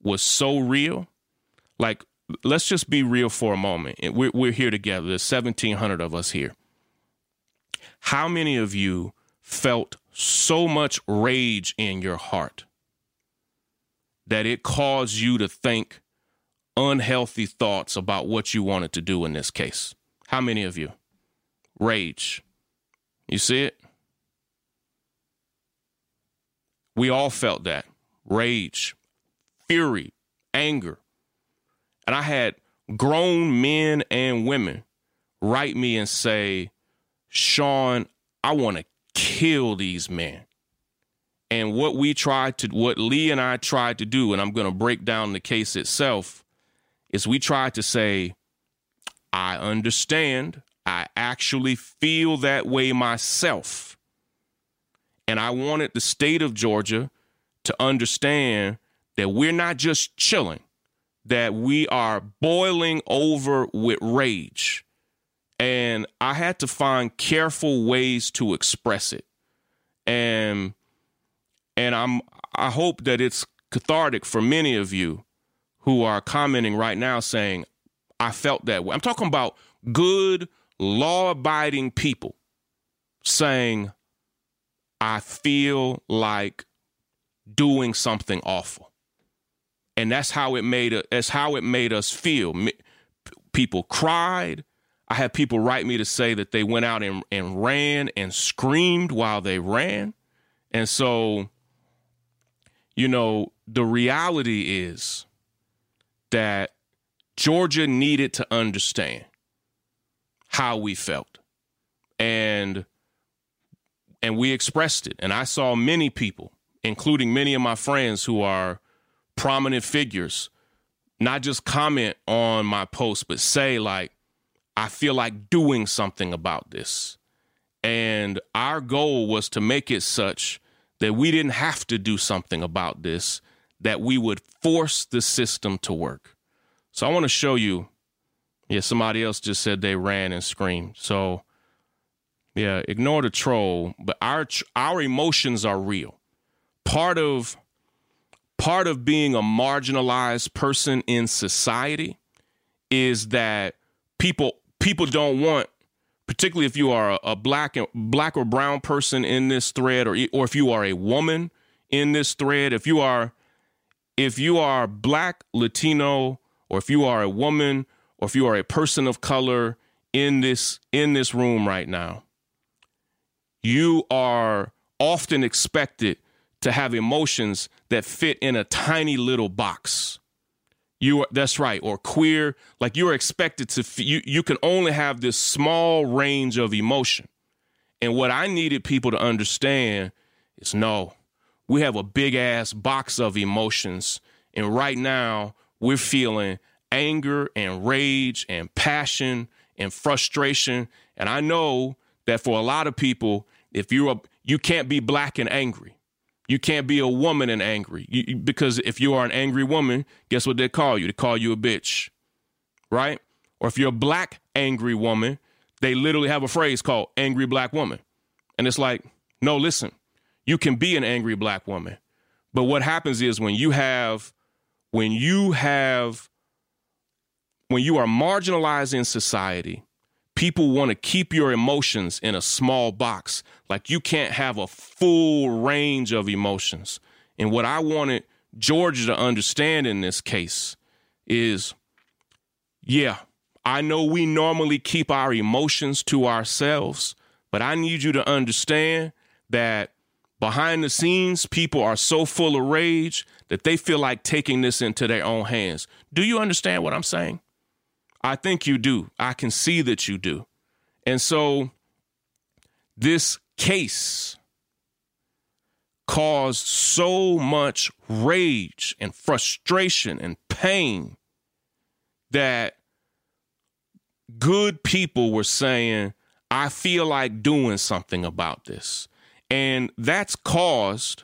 was so real. Like, let's just be real for a moment. We're, we're here together. There's 1,700 of us here. How many of you felt so much rage in your heart that it caused you to think unhealthy thoughts about what you wanted to do in this case? How many of you? Rage. You see it? We all felt that rage, fury, anger. And I had grown men and women write me and say, Shaun, I want to kill these men. And what we tried to, what Lee and I tried to do, and I'm going to break down the case itself, is we tried to say, I understand. I actually feel that way myself. And I wanted the state of Georgia to understand that we're not just chilling, that we are boiling over with rage. And I had to find careful ways to express it. And and I'm I hope that it's cathartic for many of you who are commenting right now saying, I felt that way. I'm talking about good, law abiding people saying, I feel like doing something awful. And that's how it made it, that's how it made us feel. People cried. I had people write me to say that they went out and, and ran and screamed while they ran. And so, you know, the reality is that Georgia needed to understand how we felt. And and we expressed it. And I saw many people, including many of my friends who are prominent figures, not just comment on my post, but say, like, I feel like doing something about this. And our goal was to make it such that we didn't have to do something about this, that we would force the system to work. So I want to show you. Yeah, somebody else just said they ran and screamed. So yeah, ignore the troll, but our our emotions are real. Part of part of being a marginalized person in society is that people people don't want particularly if you are a, a black black or brown person in this thread or or if you are a woman in this thread, if you are if you are black, Latino, or if you are a woman, or if you are a person of color in this in this room right now, you are often expected to have emotions that fit in a tiny little box. You are, that's right, or queer, like you're expected to, you, you can only have this small range of emotion. And what I needed people to understand is no, we have a big ass box of emotions. And right now, we're feeling anger and rage and passion and frustration. And I know that for a lot of people, if you're a, you can't be black and angry. You can't be a woman and angry you, because if you are an angry woman, guess what they call you? They call you a bitch, right? Or if you're a black angry woman, they literally have a phrase called angry black woman. And it's like, no, listen, you can be an angry black woman. But what happens is when you have, when you have, when you are marginalized in society, people want to keep your emotions in a small box. Like you can't have a full range of emotions. And what I wanted Georgia to understand in this case is yeah, I know we normally keep our emotions to ourselves, but I need you to understand that behind the scenes, people are so full of rage that they feel like taking this into their own hands. Do you understand what I'm saying? I think you do. I can see that you do. And so this case caused so much rage and frustration and pain that good people were saying, I feel like doing something about this. And that's caused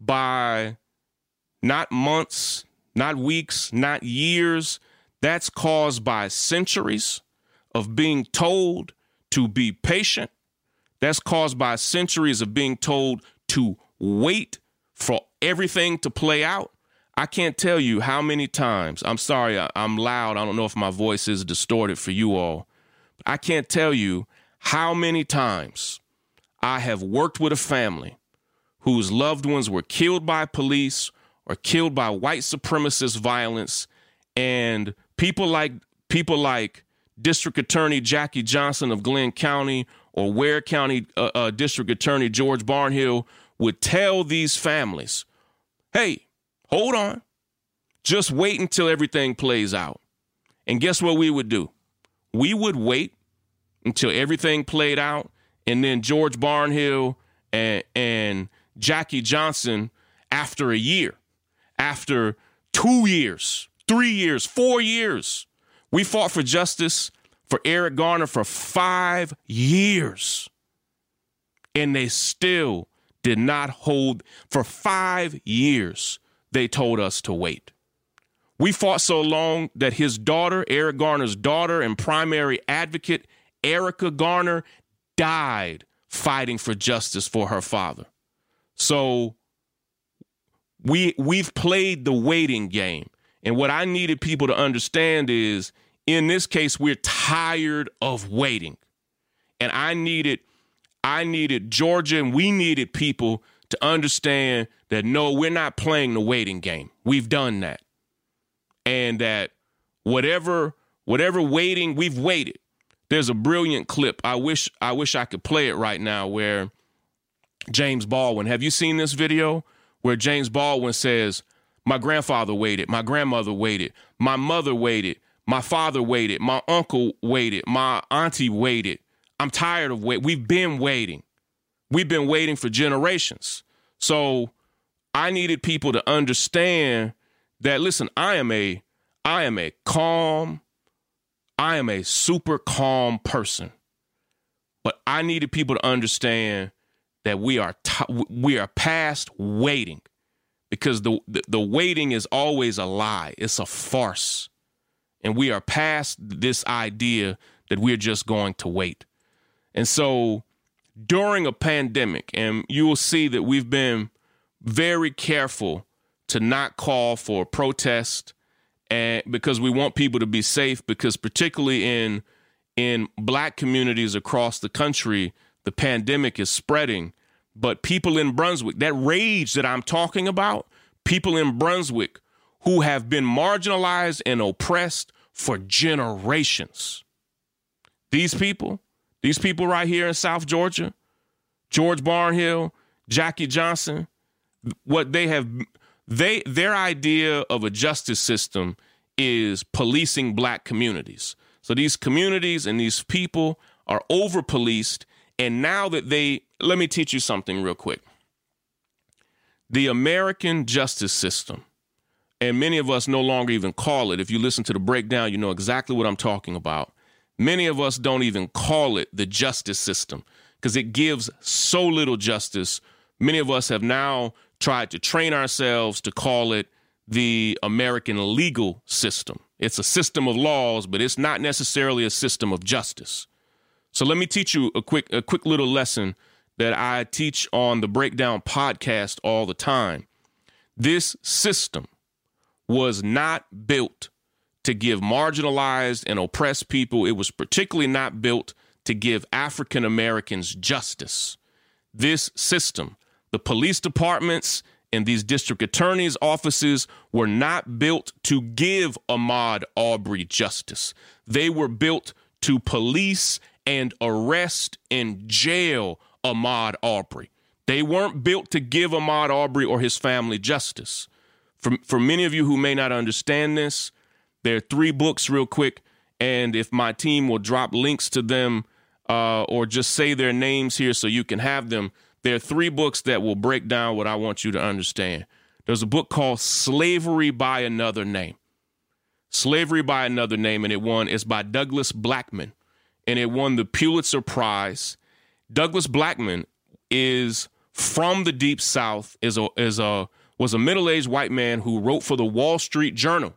by not months, not weeks, not years, that's caused by centuries of being told to be patient. That's caused by centuries of being told to wait for everything to play out. I can't tell you how many times, I'm sorry, I, am loud. I don't know if my voice is distorted for you all. I can't tell you how many times I have worked with a family whose loved ones were killed by police or killed by white supremacist violence and people like people like District Attorney Jackie Johnson of Glynn County or Ware County uh, uh, District Attorney George Barnhill would tell these families, "Hey, hold on, just wait until everything plays out." And guess what we would do? We would wait until everything played out, and then George Barnhill and and Jackie Johnson, after a year, after two years, three years, four years. We fought for justice for Eric Garner for five years. And they still did not hold, for five years, they told us to wait. We fought so long that his daughter, Eric Garner's daughter and primary advocate, Erica Garner, died fighting for justice for her father. So we we've played the waiting game. And what I needed people to understand is in this case, we're tired of waiting. And I needed, I needed Georgia and we needed people to understand that no, we're not playing the waiting game. We've done that. And that whatever, whatever waiting, we've waited. There's a brilliant clip. I wish I wish I could play it right now where James Baldwin. Have you seen this video where James Baldwin says, my grandfather waited. My grandmother waited. My mother waited. My father waited. My uncle waited. My auntie waited. I'm tired of waiting. We've been waiting. We've been waiting for generations. So I needed people to understand that listen, I am a I am a calm I am a super calm person. But I needed people to understand that we are t- we are past waiting because the, the, the waiting is always a lie. It's a farce. And we are past this idea that we're just going to wait. And so during a pandemic, and you will see that we've been very careful to not call for protest and because we want people to be safe because particularly in in black communities across the country the pandemic is spreading but people in Brunswick, that rage that I'm talking about, people in Brunswick who have been marginalized and oppressed for generations. These people, these people right here in South Georgia, George Barnhill, Jackie Johnson, what they have they their idea of a justice system is policing black communities. So these communities and these people are over policed and now that they let me teach you something real quick. The American justice system and many of us no longer even call it. If you listen to the breakdown, you know exactly what I'm talking about. Many of us don't even call it the justice system because it gives so little justice. Many of us have now tried to train ourselves to call it the American legal system. It's a system of laws, but it's not necessarily a system of justice. So let me teach you a quick a quick little lesson that I teach on the Breakdown podcast all the time. This system was not built to give marginalized and oppressed people. It was particularly not built to give African Americans justice. This system, the police departments and these district attorneys' offices were not built to give Ahmaud Arbery justice. They were built to police and arrest and jail Ahmaud Arbery. They weren't built to give Ahmaud Arbery or his family justice. For, for many of you who may not understand this, there are three books, real quick. And if my team will drop links to them uh, or just say their names here so you can have them, there are three books that will break down what I want you to understand. There's a book called Slavery by Another Name. Slavery by Another Name, and it won, it's by Douglas Blackmon, and it won the Pulitzer Prize. Douglas Blackmon is from the Deep South, is a, is a was a middle aged white man who wrote for the Wall Street Journal,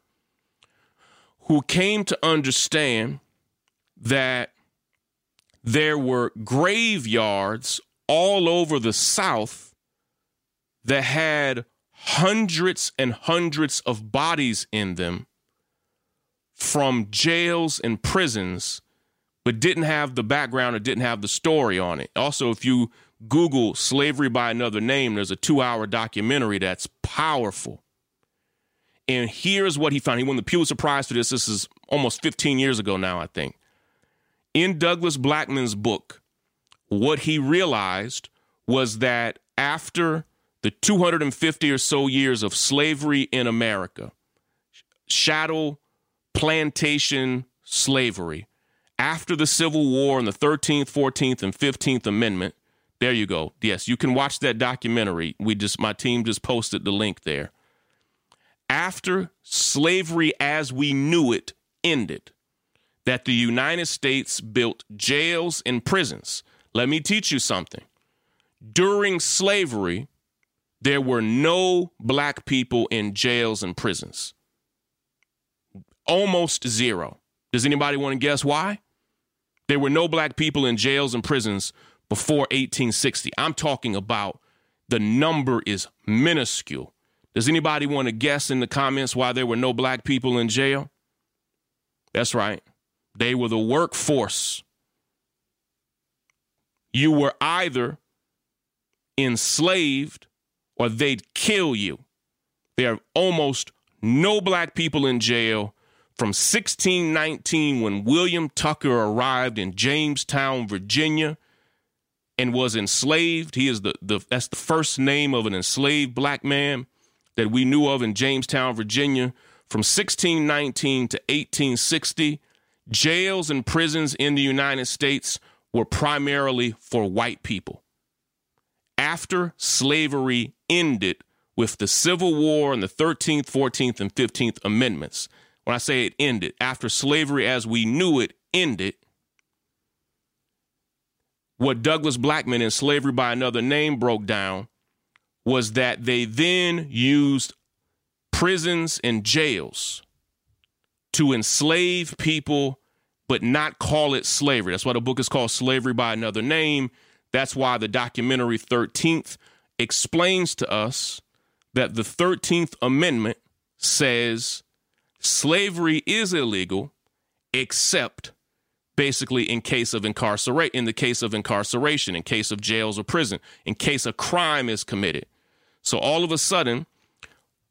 who came to understand that there were graveyards all over the South that had hundreds and hundreds of bodies in them from jails and prisons, but didn't have the background or didn't have the story on it. Also, if you Google slavery by another name, there's a two hour documentary that's powerful. And here's what he found. He won the Pulitzer Prize for this. This is almost 15 years ago now, I think. In Douglas Blackmon's book, what he realized was that after the 250 or so years of slavery in America, chattel plantation slavery, after the Civil War and the 13th, 14th, and 15th Amendment, there you go. Yes, you can watch that documentary. We just my team just posted the link there. After slavery as we knew it ended, that the United States built jails and prisons. Let me teach you something. During slavery, there were no black people in jails and prisons. Almost zero. Does anybody want to guess why? There were no black people in jails and prisons before 1860. I'm talking about the number is minuscule. Does anybody want to guess in the comments why there were no black people in jail? That's right. They were the workforce. You were either enslaved or they'd kill you. There are almost no black people in jail from 1619 when William Tucker arrived in Jamestown, Virginia and was enslaved. He is the, the that's the first name of an enslaved black man that we knew of in Jamestown, Virginia, from 1619 to 1860. Jails and prisons in the United States were primarily for white people. After slavery ended with the Civil War and the 13th, 14th, and 15th Amendments, when I say it ended, after slavery as we knew it ended, what Douglas Blackmon in Slavery by Another Name broke down was that they then used prisons and jails to enslave people but not call it slavery. That's why the book is called Slavery by Another Name. That's why the documentary 13th explains to us that the 13th Amendment says slavery is illegal except basically in case of incarcerate in the case of incarceration in case of jails or prison in case a crime is committed. So all of a sudden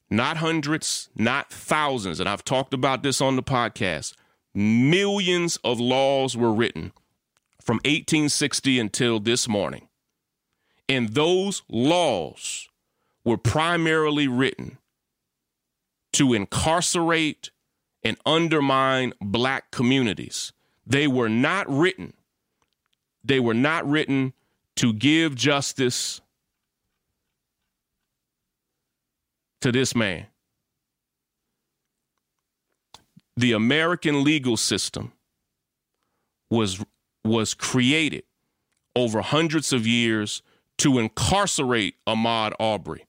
not hundreds not thousands and i've talked about this on the podcast millions of laws were written from 1860 until this morning. And those laws were primarily written to incarcerate and undermine black communities. They were not written. They were not written to give justice to this man. The American legal system was was created over hundreds of years to incarcerate Ahmaud Arbery,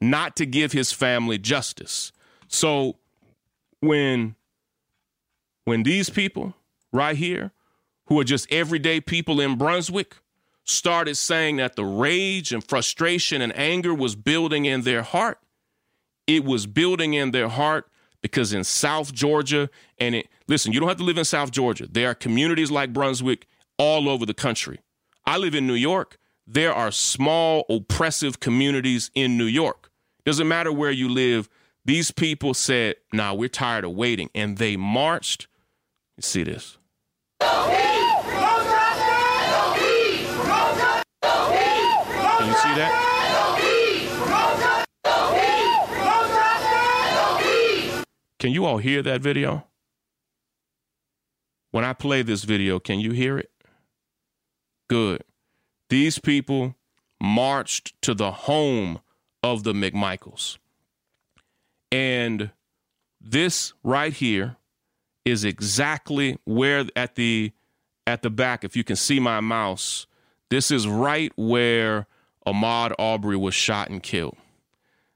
not to give his family justice. So when when these people right here who are just everyday people in Brunswick started saying that the rage and frustration and anger was building in their heart, it was building in their heart because in South Georgia, and it, listen, you don't have to live in South Georgia. There are communities like Brunswick all over the country. I live in New York. There are small, oppressive communities in New York. Doesn't matter where you live. These people said, nah, we're tired of waiting. And they marched. You see this. Can you see that? Can you all hear that video? When I play this video, can you hear it? Good. These people marched to the home of the McMichaels. And this right here is exactly where at the at the back if you can see my mouse this is right where Ahmaud Arbery was shot and killed.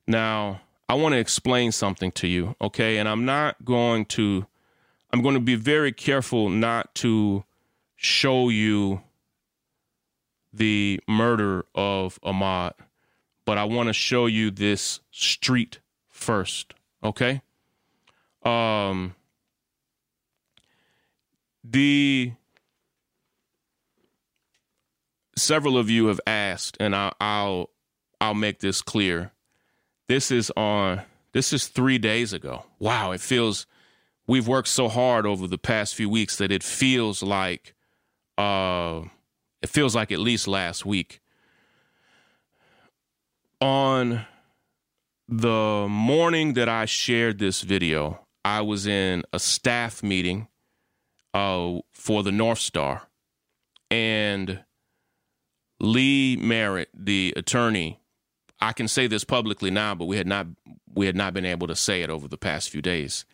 Now, I want to explain something to you, okay? And I'm not going to, I'm going to be very careful not to show you the murder of Ahmaud, but I want to show you this street first, okay? Um, the several of you have asked, and I, I'll I'll make this clear this is on this is 3 days ago. Wow, it feels we've worked so hard over the past few weeks that it feels like uh it feels like at least last week. On the morning that I shared this video, I was in a staff meeting uh, for the North Star. And Lee Merritt, the attorney, I can say this publicly now, but we had not we had not been able to say it over the past few days.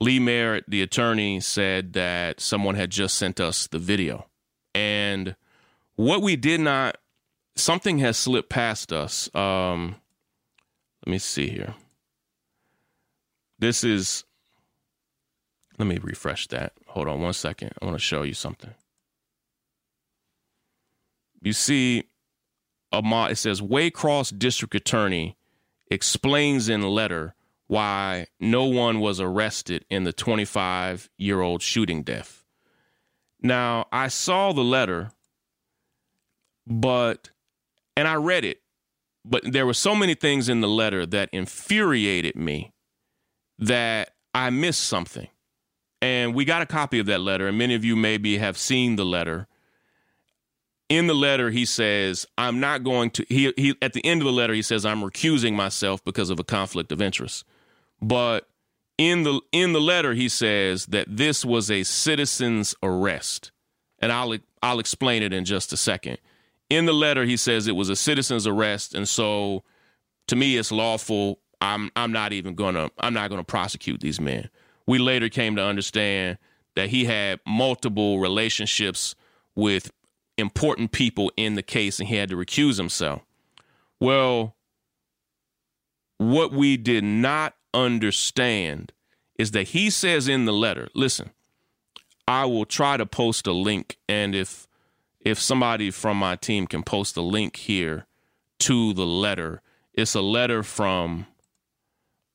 Lee Merritt, the attorney, said that someone had just sent us the video. And what we did not something has slipped past us. Um, let me see here. This is let me refresh that. Hold on one second. I want to show you something. You see, it says Waycross District Attorney explains in letter why no one was arrested in the 25 year old shooting death. Now, I saw the letter, but, and I read it, but there were so many things in the letter that infuriated me that I missed something. And we got a copy of that letter, and many of you maybe have seen the letter. In the letter he says i'm not going to he, he at the end of the letter he says i'm recusing myself because of a conflict of interest. But in the in the letter he says that this was a citizen's arrest. And i'll i'll explain it in just a second in the letter he says it was a citizen's arrest and so to me it's lawful i'm i'm not even to i'm not to prosecute these men we later came to understand that he had multiple relationships with important people in the case and he had to recuse himself. Well, what we did not understand is that he says in the letter, listen, I will try to post a link and if if somebody from my team can post a link here to the letter, it's a letter from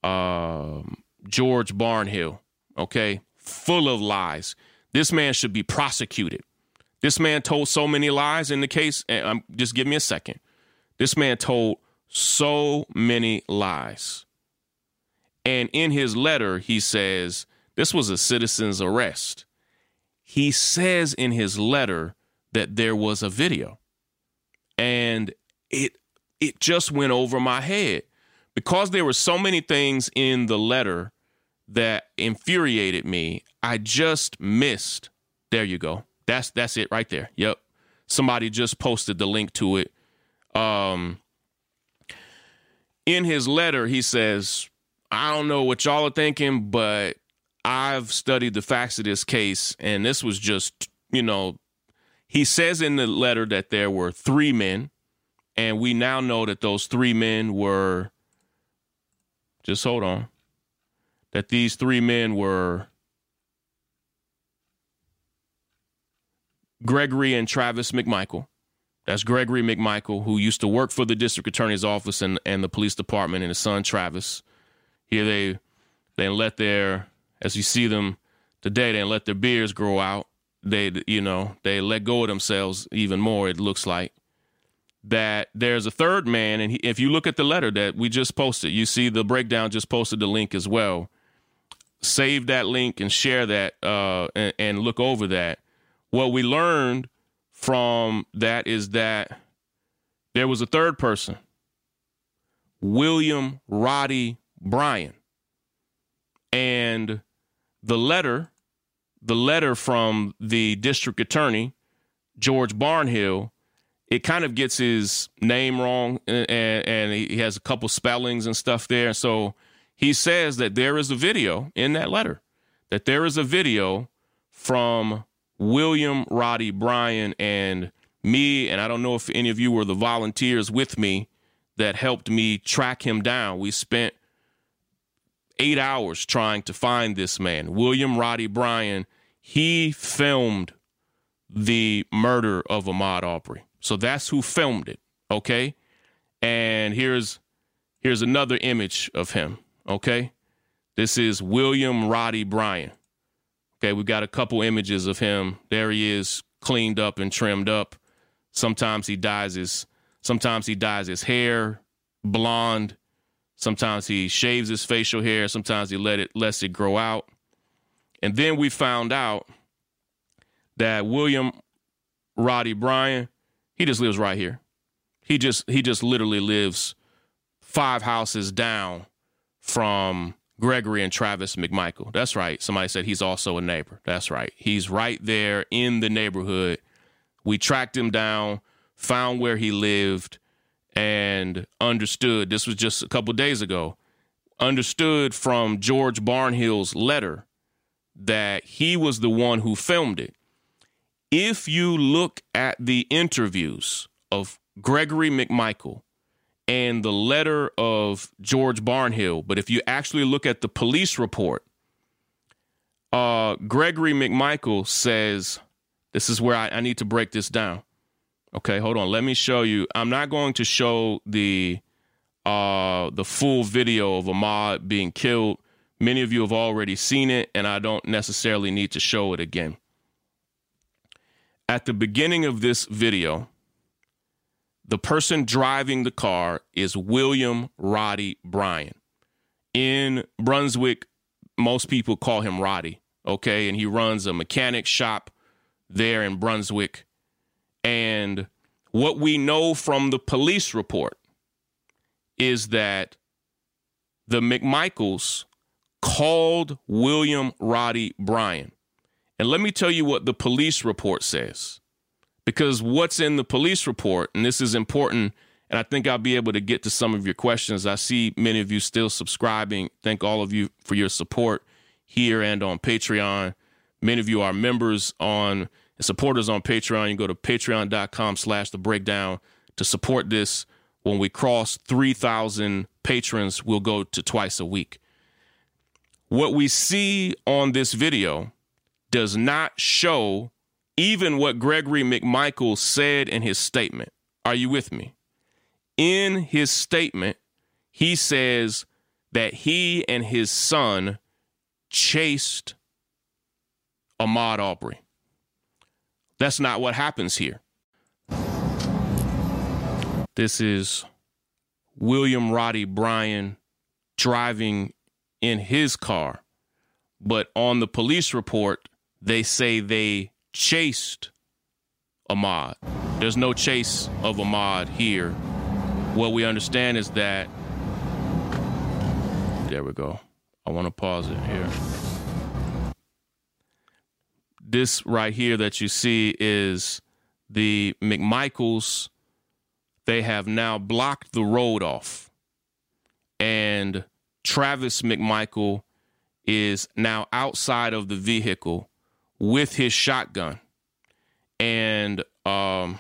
um, George Barnhill, okay? Full of lies. This man should be prosecuted. This man told so many lies in the case. And um, just give me a second. This man told so many lies. And in his letter, he says this was a citizen's arrest. He says in his letter that there was a video. And it it just went over my head because there were so many things in the letter that infuriated me. I just missed. There you go. That's that's it right there. Yep. Somebody just posted the link to it. Um in his letter he says, "I don't know what y'all are thinking, but I've studied the facts of this case and this was just, you know, he says in the letter that there were 3 men and we now know that those 3 men were just hold on. That these 3 men were Gregory and Travis McMichael. That's Gregory McMichael, who used to work for the district attorney's office and, and the police department, and his son Travis. Here they they let their, as you see them today, they let their beards grow out. They, you know, they let go of themselves even more. It looks like that there's a third man, and he, if you look at the letter that we just posted, you see the breakdown. Just posted the link as well. Save that link and share that, uh, and, and look over that what we learned from that is that there was a third person, William Roddy Bryan. And the letter, the letter from the district attorney, George Barnhill, it kind of gets his name wrong and, and he has a couple spellings and stuff there. So he says that there is a video in that letter, that there is a video from William Roddy Bryan and me, and I don't know if any of you were the volunteers with me that helped me track him down. We spent eight hours trying to find this man, William Roddy Bryan. He filmed the murder of Ahmaud Arbery. So that's who filmed it. Okay. And here's here's another image of him. Okay. This is William Roddy Bryan. Okay, we've got a couple images of him. There he is, cleaned up and trimmed up. Sometimes he dyes his sometimes he dyes his hair blonde. Sometimes he shaves his facial hair. Sometimes he let it lets it grow out. And then we found out that William Roddy Bryan, he just lives right here. He just he just literally lives five houses down from Gregory and Travis McMichael. That's right. Somebody said he's also a neighbor. That's right. He's right there in the neighborhood. We tracked him down, found where he lived, and understood. This was just a couple days ago. Understood from George Barnhill's letter that he was the one who filmed it. If you look at the interviews of Gregory McMichael and the letter of George Barnhill. But if you actually look at the police report, uh, Gregory McMichael says, This is where I, I need to break this down. Okay, hold on. Let me show you. I'm not going to show the uh, the full video of Ahmaud being killed. Many of you have already seen it, and I don't necessarily need to show it again. At the beginning of this video, the person driving the car is William Roddy Bryan. In Brunswick, most people call him Roddy, okay? And he runs a mechanic shop there in Brunswick. And what we know from the police report is that the McMichaels called William Roddy Bryan. And let me tell you what the police report says because what's in the police report, and this is important, and I think I'll be able to get to some of your questions. I see many of you still subscribing. Thank all of you for your support here and on Patreon. Many of you are members on supporters on Patreon. You can go to patreon.com slash the breakdown to support this. When we cross 3,000 patrons, we'll go to twice a week. What we see on this video does not show even what Gregory McMichael said in his statement. Are you with me? In his statement, he says that he and his son chased Ahmaud Arbery. That's not what happens here. This is William Roddy Bryan driving in his car. But on the police report, they say they chased Ahmaud. There's no chase of Ahmaud here what we understand is that there we go. I want to pause it here. This right here that you see is the McMichaels. They have now blocked the road off. And Travis McMichael is now outside of the vehicle with his shotgun. And um,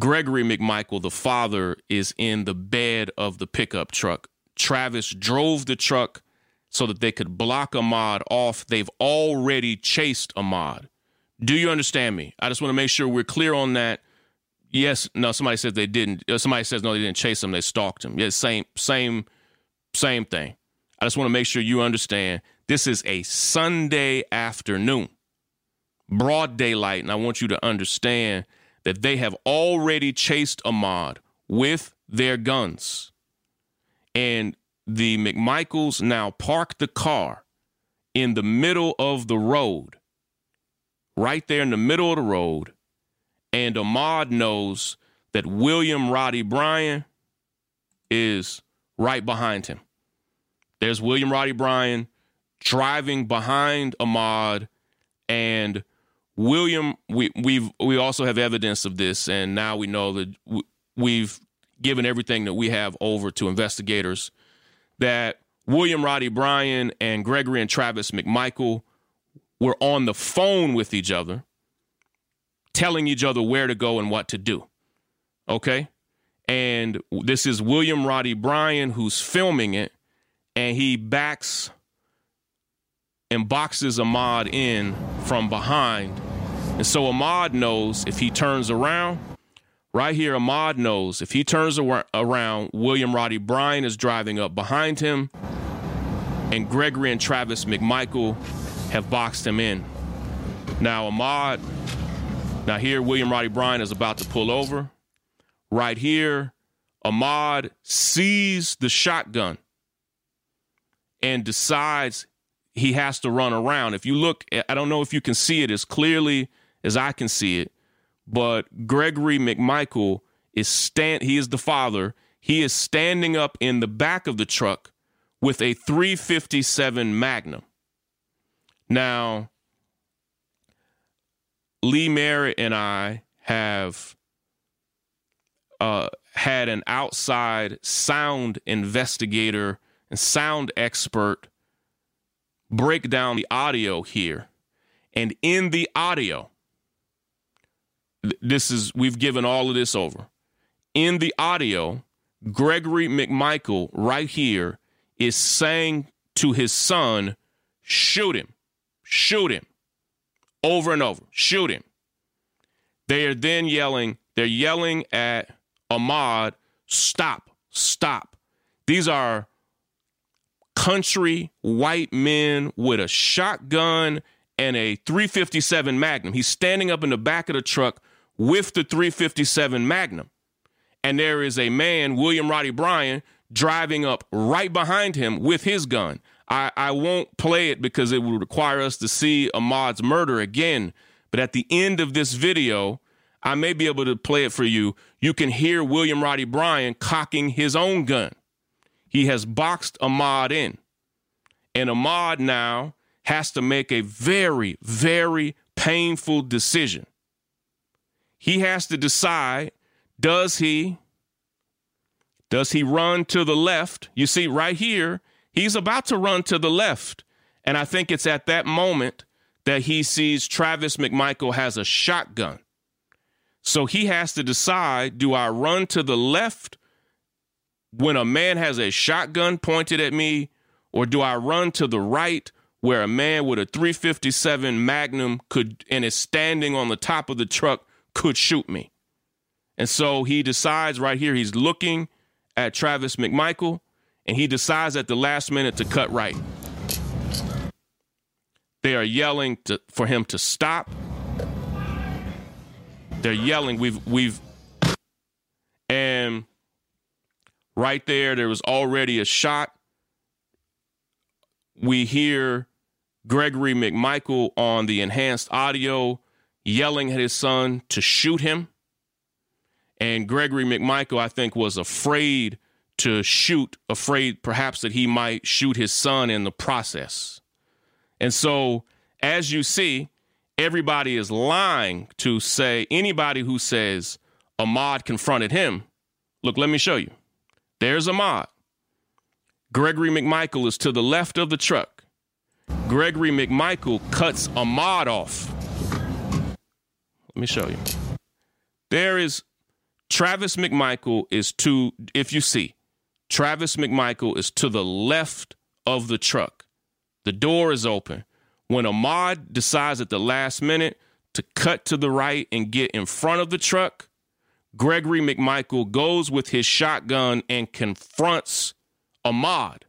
Gregory McMichael, the father, is in the bed of the pickup truck. Travis drove the truck so that they could block Ahmaud off. They've already chased Ahmaud. Do you understand me? I just want to make sure we're clear on that. Yes, no. Somebody said they didn't. Uh, somebody says no, they didn't chase him. They stalked him. Yeah, same, same, same thing. I just want to make sure you understand. This is a Sunday afternoon, broad daylight, and I want you to understand that they have already chased Ahmaud with their guns. And the McMichaels now park the car in the middle of the road, right there in the middle of the road. And Ahmaud knows that William Roddy Bryan is right behind him. There's William Roddy Bryan driving behind Ahmaud, and William. We we've we also have evidence of this, and now we know that we've given everything that we have over to investigators. That William Roddy Bryan and Gregory and Travis McMichael were on the phone with each other, telling each other where to go and what to do. Okay. And this is William Roddy Bryan who's filming it and he backs and boxes Ahmaud in from behind. And so Ahmaud knows if he turns around, right here, Ahmaud knows if he turns around, William Roddy Bryan is driving up behind him, and Gregory and Travis McMichael have boxed him in. Now, Ahmaud, now here, William Roddy Bryan is about to pull over. Right here, Ahmaud sees the shotgun and decides he has to run around. If you look, I don't know if you can see it as clearly as I can see it, but Gregory McMichael is stand. He is the father. He is standing up in the back of the truck with a 357 Magnum. Now, Lee Merritt and I have uh, had an outside sound investigator and sound expert break down the audio here. And in the audio, this is, we've given all of this over. In the audio, Gregory McMichael, right here, is saying to his son, shoot him, shoot him, over and over, shoot him. They are then yelling, they're yelling at Ahmaud, stop, stop. These are country white men with a shotgun and a 357 Magnum. He's standing up in the back of the truck with the 357 Magnum. And there is a man, William Roddy Bryan, driving up right behind him with his gun. I, I won't play it because it would require us to see Ahmaud's murder again. But at the end of this video, I may be able to play it for you. You can hear William Roddy Bryan cocking his own gun. He has boxed Ahmaud in. And Ahmaud now has to make a very, very painful decision. He has to decide does he does he run to the left? You see right here, he's about to run to the left. And I think it's at that moment that he sees Travis McMichael has a shotgun. So he has to decide do I run to the left when a man has a shotgun pointed at me, or do I run to the right where a man with a 357 Magnum could and is standing on the top of the truck could shoot me? And so he decides right here, he's looking at Travis McMichael, and he decides at the last minute to cut right. They are yelling to, for him to stop. They're yelling, we've, we've, and Right there, there was already a shot. We hear Gregory McMichael on the enhanced audio yelling at his son to shoot him. And Gregory McMichael, I think, was afraid to shoot, afraid perhaps that he might shoot his son in the process. And so, as you see, everybody is lying to say anybody who says Ahmaud confronted him. Look, let me show you. There's Ahmaud. Gregory McMichael is to the left of the truck. Gregory McMichael cuts Ahmaud off. Me show you. There is Travis McMichael is to, if you see, Travis McMichael is to the left of the truck. The door is open. When Ahmaud decides at the last minute to cut to the right and get in front of the truck, Gregory McMichael goes with his shotgun and confronts Ahmaud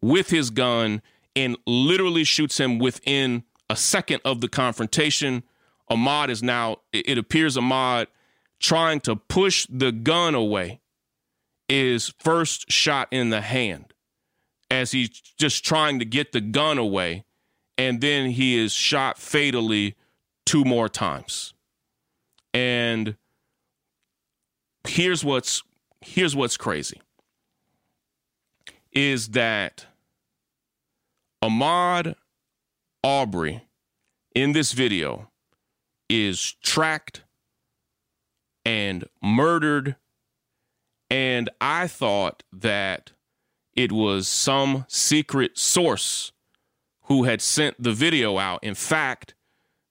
with his gun and literally shoots him within a second of the confrontation. Ahmaud is now, it appears Ahmaud trying to push the gun away is first shot in the hand as he's just trying to get the gun away. And then he is shot fatally two more times. And here's what's here's what's crazy is that Ahmaud Arbery in this video is tracked and murdered. And I thought that it was some secret source who had sent the video out. In fact,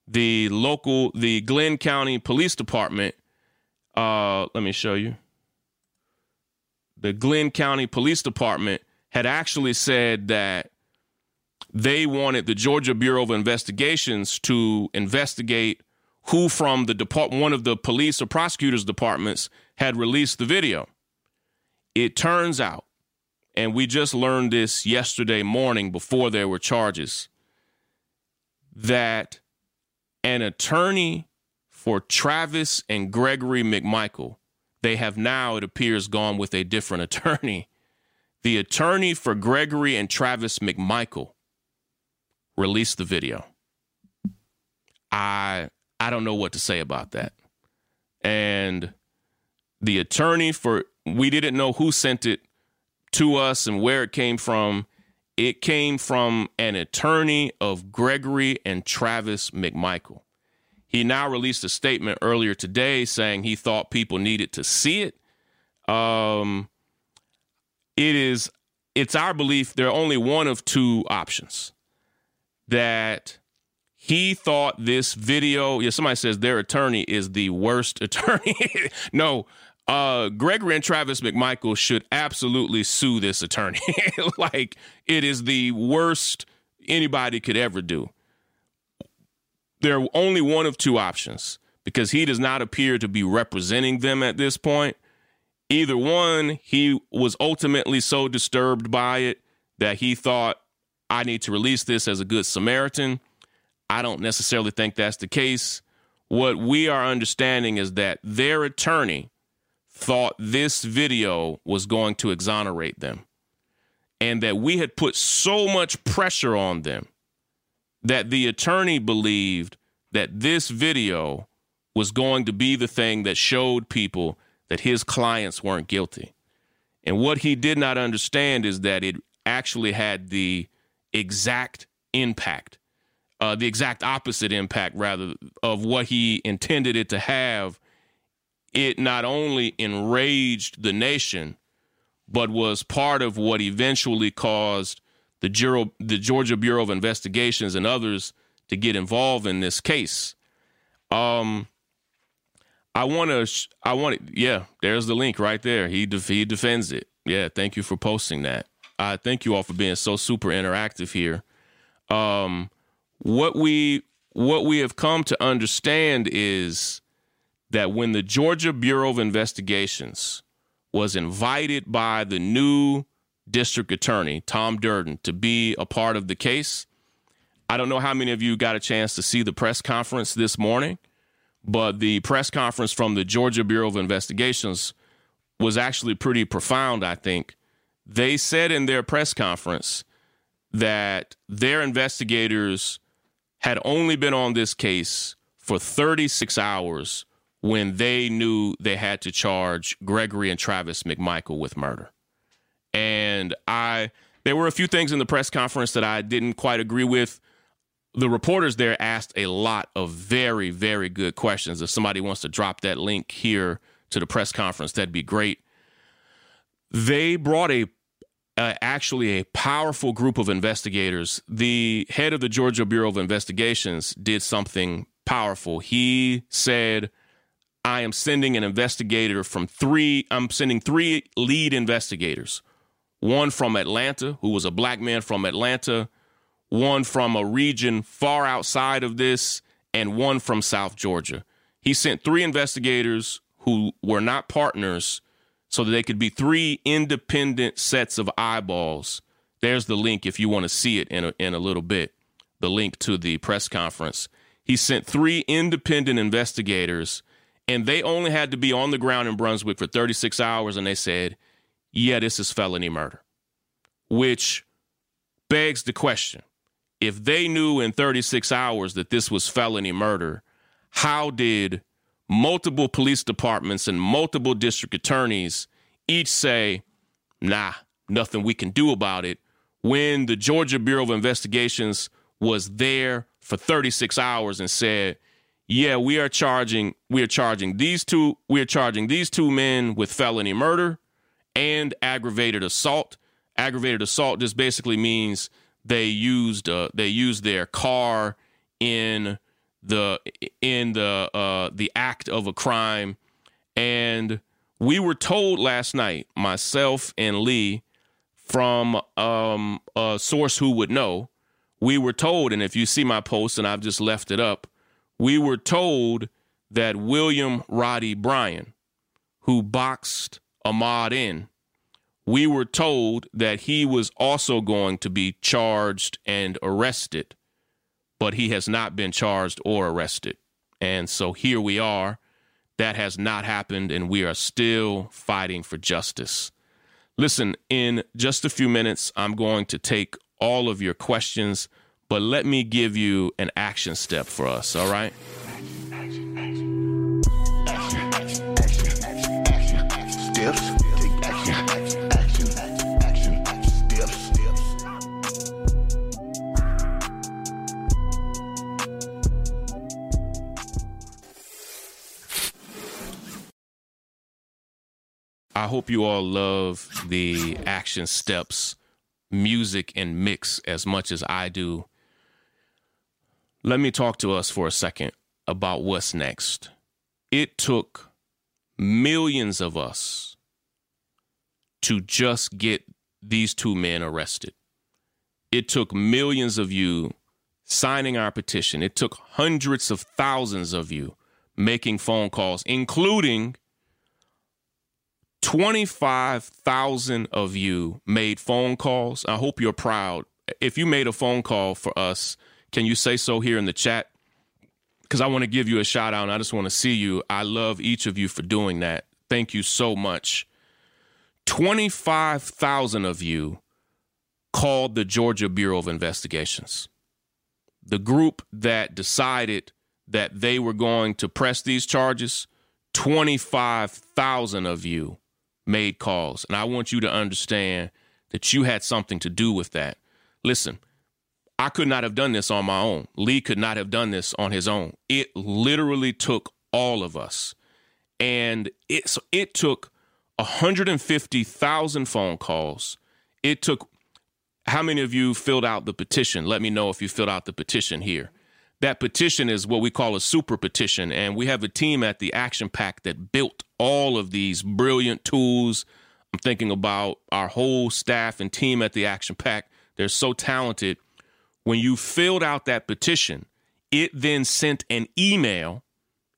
the local, the Glynn County Police Department, uh, let me show you. The Glynn County Police Department had actually said that they wanted the Georgia Bureau of Investigations to investigate who from the depart- one of the police or prosecutors departments had released the video. It turns out, and we just learned this yesterday morning before there were charges, that an attorney for Travis and Gregory McMichael, they have now, it appears, gone with a different attorney. The attorney for Gregory and Travis McMichael released the video. I I don't know what to say about that. And the attorney for, we didn't know who sent it to us and where it came from. It came from an attorney of Gregory and Travis McMichael. He now released a statement earlier today saying he thought people needed to see it. Um, it is, it's our belief there are only one of two options that he thought this video, yeah, somebody says their attorney is the worst attorney. no, uh, Gregory and Travis McMichael should absolutely sue this attorney. like it is the worst anybody could ever do. There are only one of two options because he does not appear to be representing them at this point. Either one, he was ultimately so disturbed by it that he thought, I need to release this as a good Samaritan I don't necessarily think that's the case. What we are understanding is that their attorney thought this video was going to exonerate them and that we had put so much pressure on them that the attorney believed that this video was going to be the thing that showed people that his clients weren't guilty. And what he did not understand is that it actually had the exact impact uh, the exact opposite impact, rather, of what he intended it to have. It not only enraged the nation, but was part of what eventually caused the, Bureau, the Georgia Bureau of Investigations and others to get involved in this case. Um, I want to, I want to, yeah, there's the link right there. He, def- he defends it. Yeah, thank you for posting that. I thank you all for being so super interactive here. Um, what we what we have come to understand is that when the Georgia Bureau of Investigations was invited by the new district attorney, Tom Durden, to be a part of the case, I don't know how many of you got a chance to see the press conference this morning, but the press conference from the Georgia Bureau of Investigations was actually pretty profound, I think. They said in their press conference that their investigators had only been on this case for 36 hours when they knew they had to charge Gregory and Travis McMichael with murder. And I there were a few things in the press conference that I didn't quite agree with. The reporters there asked a lot of very, very good questions. If somebody wants to drop that link here to the press conference, that'd be great. They brought a uh, actually a powerful group of investigators. The head of the Georgia Bureau of Investigations did something powerful. He said, I am sending an investigator from three, I'm sending three lead investigators one from Atlanta, who was a black man from Atlanta, one from a region far outside of this, and one from South Georgia. He sent three investigators who were not partners so that they could be three independent sets of eyeballs. There's the link if you want to see it in a, in a little bit, the link to the press conference. He sent three independent investigators, and they only had to be on the ground in Brunswick for 36 hours, and they said, yeah, this is felony murder, which begs the question if they knew in 36 hours that this was felony murder, how did multiple police departments and multiple district attorneys each say, nah, nothing we can do about it, when the Georgia Bureau of Investigations was there for 36 hours and said, yeah, we are charging we are charging these two we are charging these two men with felony murder and aggravated assault. Aggravated assault just basically means they used uh, they used their car in the in the uh, the act of a crime, and we were told last night, myself and Lee, from um, a source who would know, we were told, and if you see my post, and I've just left it up, we were told that William Roddy Bryan, who boxed Ahmaud in, we were told that he was also going to be charged and arrested, but he has not been charged or arrested. And so here we are. That has not happened, and we are still fighting for justice. Listen, in just a few minutes, I'm going to take all of your questions, but let me give you an action step for us, all right? I hope you all love the action steps, music, and mix as much as I do. Let me talk to us for a second about what's next. It took millions of us to just get these two men arrested. It took millions of you signing our petition. It took hundreds of thousands of you making phone calls, including 25,000 of you made phone calls. I hope you're proud. If you made a phone call for us, can you say so here in the chat? Because I want to give you a shout out and I just want to see you. I love each of you for doing that. Thank you so much. 25,000 of you called the Georgia Bureau of Investigations, the group that decided that they were going to press these charges. 25,000 of you made calls. And I want you to understand that you had something to do with that. Listen, I could not have done this on my own. Lee could not have done this on his own. It literally took all of us. And it, so it took 150,000 phone calls. It took how many of you filled out the petition? Let me know if you filled out the petition here. That petition is what we call a super petition, and we have a team at the Action PAC that built all of these brilliant tools. I'm thinking about our whole staff and team at the Action PAC. They're so talented. When you filled out that petition, it then sent an email.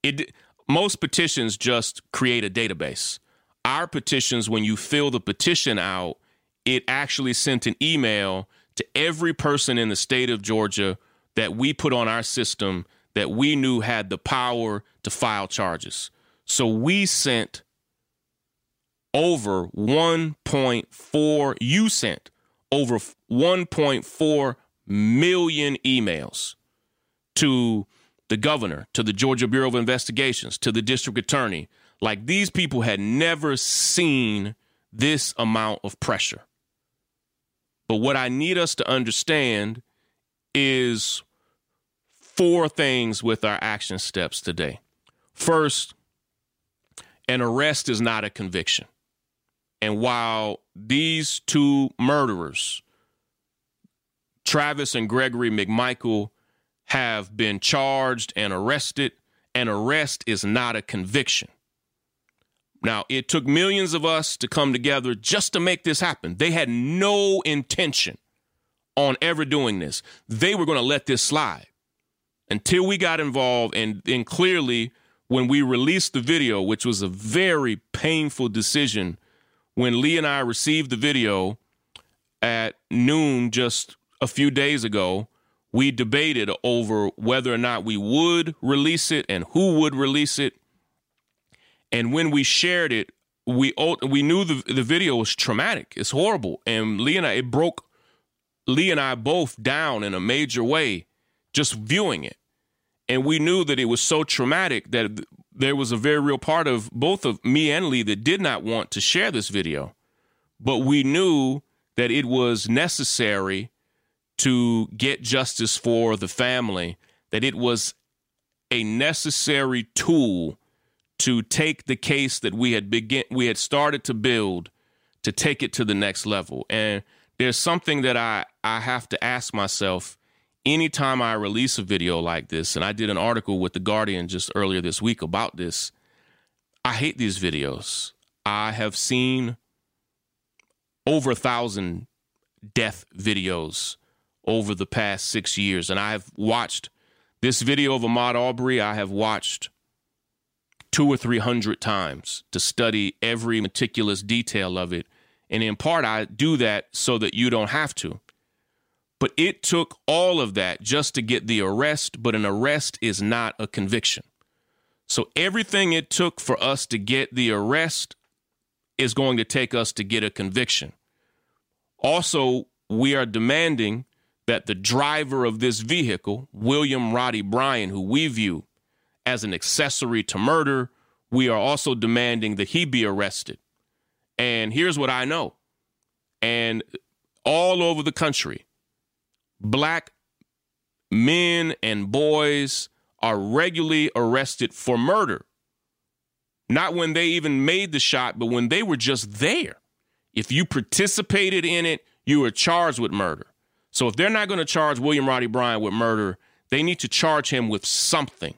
It most petitions just create a database. Our petitions, when you fill the petition out, it actually sent an email to every person in the state of Georgia that we put on our system that we knew had the power to file charges. So we sent over 1.4, you sent over 1.4 million emails to the governor, to the Georgia Bureau of Investigations, to the district attorney. Like these people had never seen this amount of pressure. But what I need us to understand is four things with our action steps today. First, an arrest is not a conviction. And while these two murderers, Travis and Gregory McMichael, have been charged and arrested, an arrest is not a conviction. Now, it took millions of us to come together just to make this happen. They had no intention on ever doing this. They were going to let this slide until we got involved. And then clearly, when we released the video, which was a very painful decision, when Lee and I received the video at noon just a few days ago, we debated over whether or not we would release it and who would release it. And when we shared it, we we knew the the video was traumatic. It's horrible, and Lee and I it broke Lee and I both down in a major way just viewing it. And we knew that it was so traumatic that there was a very real part of both of me and Lee that did not want to share this video. But we knew that it was necessary to get justice for the family, that it was a necessary tool to take the case that we had begin we had started to build to take it to the next level. And there's something that I I have to ask myself anytime I release a video like this, and I did an article with The Guardian just earlier this week about this. I hate these videos. I have seen over a thousand death videos over the past six years. And I have watched this video of Ahmaud Arbery, I have watched two or three hundred times to study every meticulous detail of it. And in part, I do that so that you don't have to. But it took all of that just to get the arrest, but an arrest is not a conviction. So everything it took for us to get the arrest is going to take us to get a conviction. Also, we are demanding that the driver of this vehicle, William Roddy Bryan, who we view as an accessory to murder, we are also demanding that he be arrested. And here's what I know. And all over the country, black men and boys are regularly arrested for murder. Not when they even made the shot, but when they were just there. If you participated in it, you were charged with murder. So if they're not going to charge William Roddy Bryan with murder, they need to charge him with something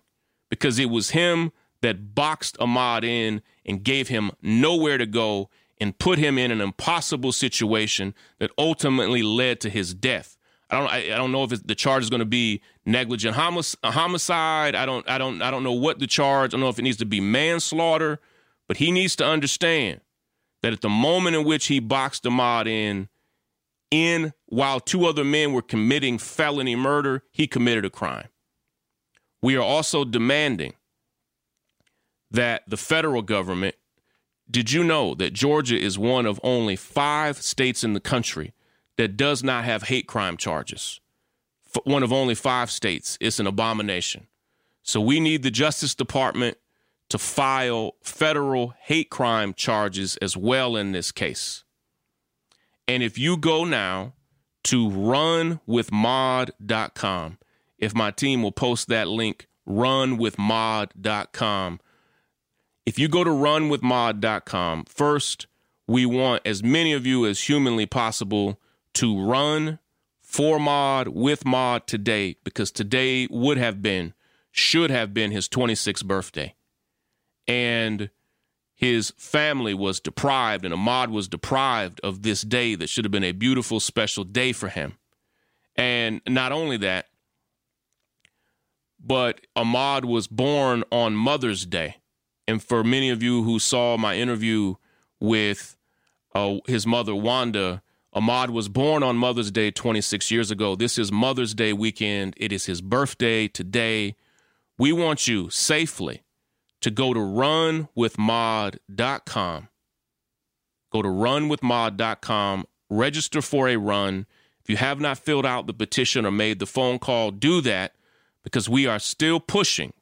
because it was him that boxed Ahmaud in and gave him nowhere to go and put him in an impossible situation that ultimately led to his death. I don't. I, I don't know if the charge is going to be negligent homicide. I don't. I don't. I don't know what the charge. I don't know if it needs to be manslaughter. But he needs to understand that at the moment in which he boxed Ahmaud in, in while two other men were committing felony murder, he committed a crime. We are also demanding that the federal government did you know that Georgia is one of only five states in the country that does not have hate crime charges? One of only five states. It's an abomination. So we need the Justice Department to file federal hate crime charges as well in this case. And if you go now to runwithmaud.com, if my team will post that link, runwithmaud.com. If you go to runwithmaud.com, first, we want as many of you as humanly possible to run for Maud with Maud today because today would have been, should have been his 26th birthday. And his family was deprived and Ahmaud was deprived of this day that should have been a beautiful, special day for him. And not only that, but Ahmaud was born on Mother's Day. And for many of you who saw my interview with uh, his mother, Wanda, Ahmaud was born on Mother's Day 26 years ago. This is Mother's Day weekend. It is his birthday today. We want you safely to go to runwithmaud.com. Go to runwithmaud.com, register for a run. If you have not filled out the petition or made the phone call, do that because we are still pushing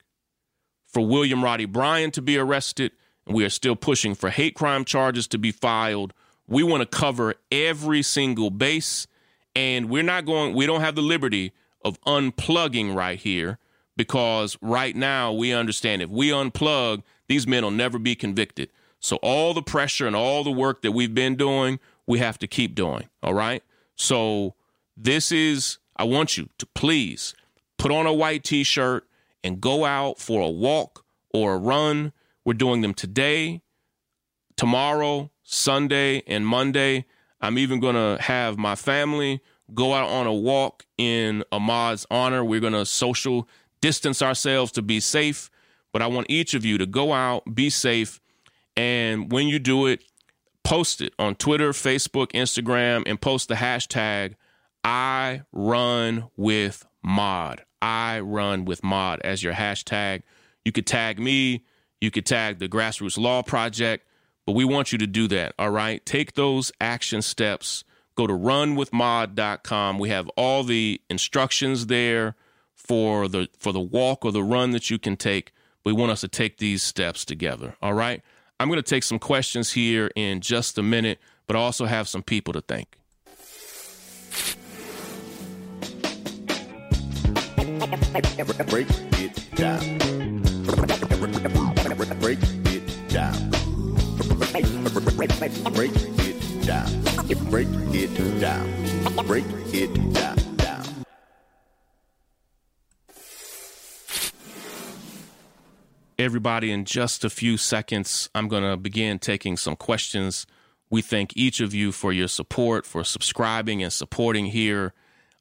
for William Roddy Bryan to be arrested, and we are still pushing for hate crime charges to be filed. We want to cover every single base, and we're not going, we don't have the liberty of unplugging right here because right now we understand if we unplug, these men will never be convicted. So all the pressure and all the work that we've been doing, we have to keep doing. All right. So this is, I want you to please put on a white t shirt and go out for a walk or a run. We're doing them today, tomorrow, Sunday, and Monday. I'm even going to have my family go out on a walk in Ahmaud's honor. We're going to social distance ourselves to be safe. But I want each of you to go out, be safe, and when you do it, post it on Twitter, Facebook, Instagram, and post the hashtag I run with Maud. I run with Maud as your hashtag. You could tag me, you could tag the Grassroots Law Project, but we want you to do that. All right. Take those action steps. Go to runwithmaud.com. We have all the instructions there for the for the walk or the run that you can take. We want us to take these steps together. All right. I'm going to take some questions here in just a minute, but I also have some people to thank. Break it down. Break it down. Break it down. Break it down. Everybody, in just a few seconds, I'm going to begin taking some questions. We thank each of you for your support, for subscribing and supporting here.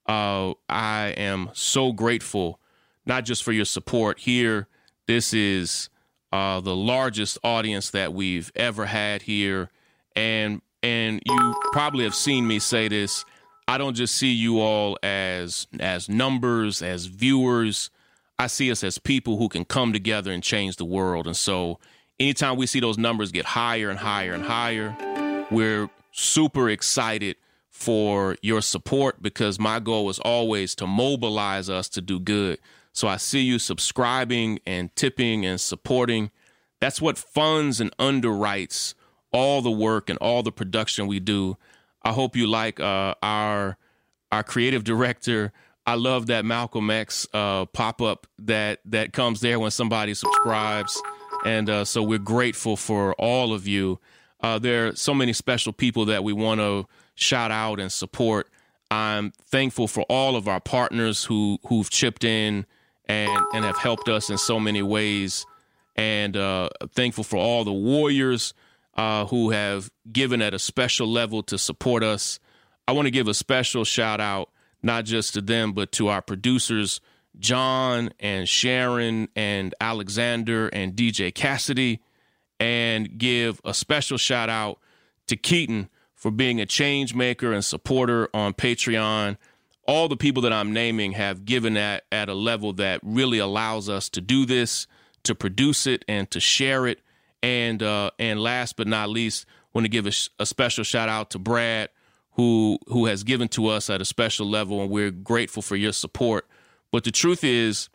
Uh, I am so grateful, not just for your support here. This is uh, the largest audience that we've ever had here, and and you probably have seen me say this. I don't just see you all as as numbers, as viewers. I see us as people who can come together and change the world. And so, anytime we see those numbers get higher and higher and higher, we're super excited for your support because my goal is always to mobilize us to do good. So I see you subscribing and tipping and supporting. That's what funds and underwrites all the work and all the production we do. I hope you like uh, our our creative director. I love that Malcolm X uh, pop up that that comes there when somebody subscribes, and uh, so we're grateful for all of you. Uh, there are so many special people that we want to shout out and support. I'm thankful for all of our partners who who've chipped in and and have helped us in so many ways, and uh, thankful for all the warriors uh, who have given at a special level to support us. I want to give a special shout out not just to them but to our producers John and Sharon and Alexander and DJ Cassidy, and give a special shout out to Keaton for being a change maker and supporter on Patreon. All the people that I'm naming have given that at a level that really allows us to do this, to produce it, and to share it. And uh, and last but not least, want to give a, a special shout out to Brad, who who has given to us at a special level, and we're grateful for your support. But the truth is,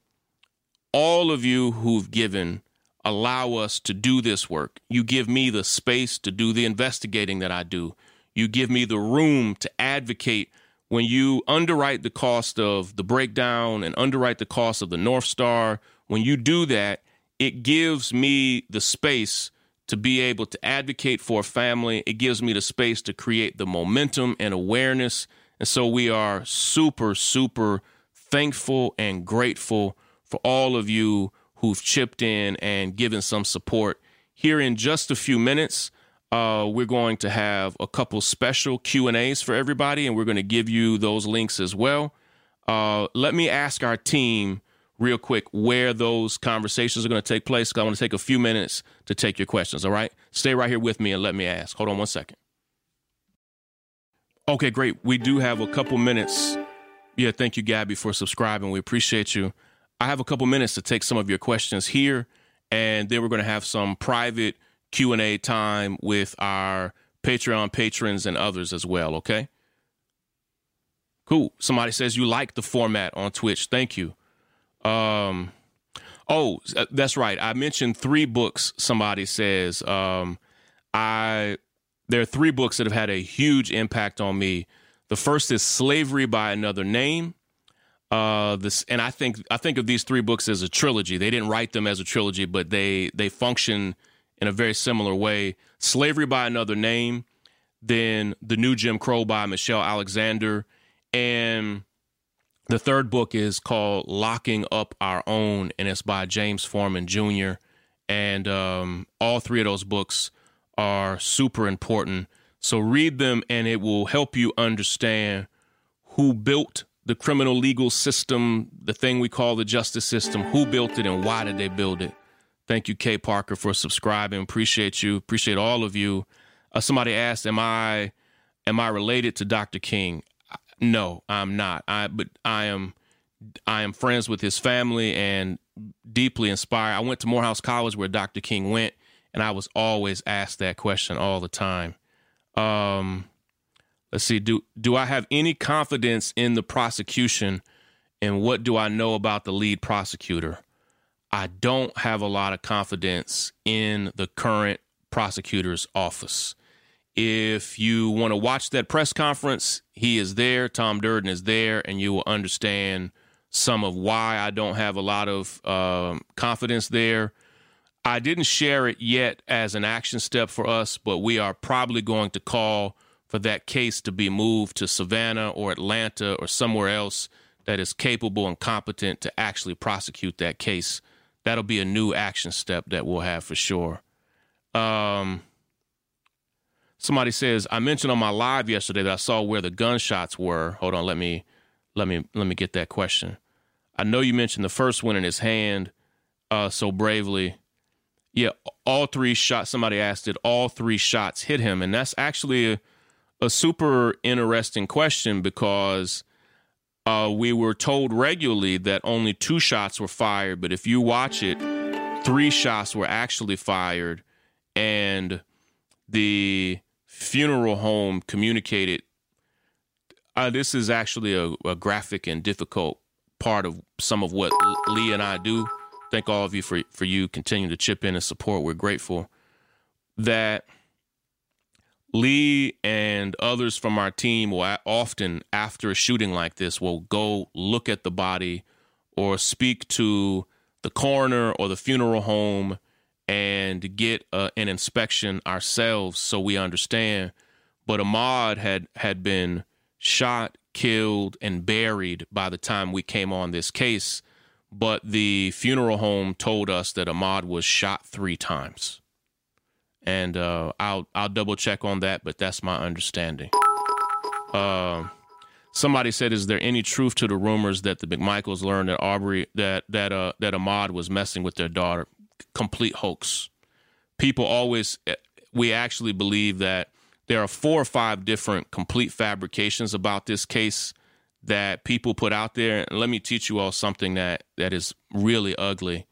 all of you who've given allow us to do this work. You give me the space to do the investigating that I do. You give me the room to advocate when you underwrite the cost of the breakdown and underwrite the cost of the North Star. When you do that, it gives me the space to be able to advocate for a family. It gives me the space to create the momentum and awareness. And so we are super, super thankful and grateful for all of you who've chipped in and given some support. Here in just a few minutes, uh, we're going to have a couple special Q and A's for everybody, and we're going to give you those links as well. Uh, let me ask our team real quick where those conversations are going to take place. Cause I want to take a few minutes to take your questions. All right, stay right here with me and let me ask. Hold on one second. Okay, great. We do have a couple minutes. Yeah, thank you, Gabby, for subscribing. We appreciate you. I have a couple minutes to take some of your questions here, and then we're going to have some private Q&A time with our Patreon patrons and others as well, okay? Cool. Somebody says you like the format on Twitch. Thank you. Um, oh, that's right. I mentioned three books. Somebody says um, I there are three books that have had a huge impact on me. The first is Slavery by Another Name. Uh, this and I think I think of these three books as a trilogy. They didn't write them as a trilogy, but they they function in a very similar way. Slavery by Another Name, then The New Jim Crow by Michelle Alexander, and the third book is called Locking Up Our Own, and it's by James Forman Jr. And um, all three of those books are super important. So read them, and it will help you understand who built the criminal legal system, the thing we call the justice system, who built it, and why did they build it. Thank you, Kay Parker, for subscribing. Appreciate you. Appreciate all of you. Uh, somebody asked, "Am I, am I related to Dr. King?" No, I'm not. I but I am I am friends with his family and deeply inspired. I went to Morehouse College where Dr. King went, and I was always asked that question all the time. Um, let's see. Do do I have any confidence in the prosecution, and what do I know about the lead prosecutor? I don't have a lot of confidence in the current prosecutor's office. If you want to watch that press conference, he is there. Tom Durden is there, and you will understand some of why I don't have a lot of um, confidence there. I didn't share it yet as an action step for us, but we are probably going to call for that case to be moved to Savannah or Atlanta or somewhere else that is capable and competent to actually prosecute that case. That'll be a new action step that we'll have for sure. Um, somebody says I mentioned on my live yesterday that I saw where the gunshots were. Hold on, let me let me let me get that question. I know you mentioned the first one in his hand uh, so bravely. Yeah, all three shots. Somebody asked it. All three shots hit him, and that's actually a, a super interesting question because uh, we were told regularly that only two shots were fired, but if you watch it, three shots were actually fired, and the funeral home communicated. Uh, this is actually a, a, graphic and difficult part of some of what Lee and I do. Thank all of you for for you continuing to chip in and support. We're grateful that Lee and others from our team will often, after a shooting like this, will go look at the body or speak to the coroner or the funeral home and get uh, an inspection ourselves so we understand. But Ahmaud had had been shot, killed, and buried by the time we came on this case. But the funeral home told us that Ahmaud was shot three times, and uh, I'll I'll double check on that, but that's my understanding. Uh, somebody said, "Is there any truth to the rumors that the McMichaels learned that Arbery that that uh, that Ahmaud was messing with their daughter?" complete hoax. People always, we actually believe that there are four or five different complete fabrications about this case that people put out there. And let me teach you all something that, that is really ugly.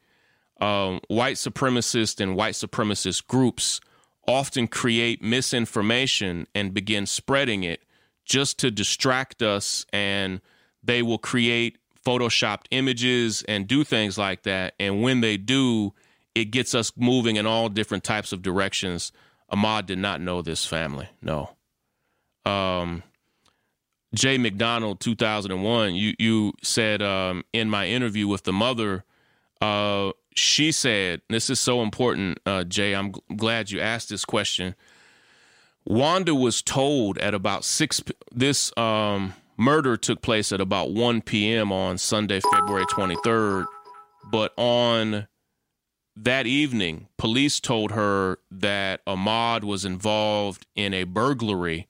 Um, white supremacist and white supremacist groups often create misinformation and begin spreading it just to distract us and they will create photoshopped images and do things like that and when they do it gets us moving in all different types of directions. Ahmaud did not know this family. No. Um, Jay McDonald, 2001, you, you said um, in my interview with the mother, uh, she said, this is so important, uh, Jay, I'm g- glad you asked this question. Wanda was told at about 6, this um, murder took place at about 1 p.m. on Sunday, February 23rd, but on that evening, police told her that Ahmaud was involved in a burglary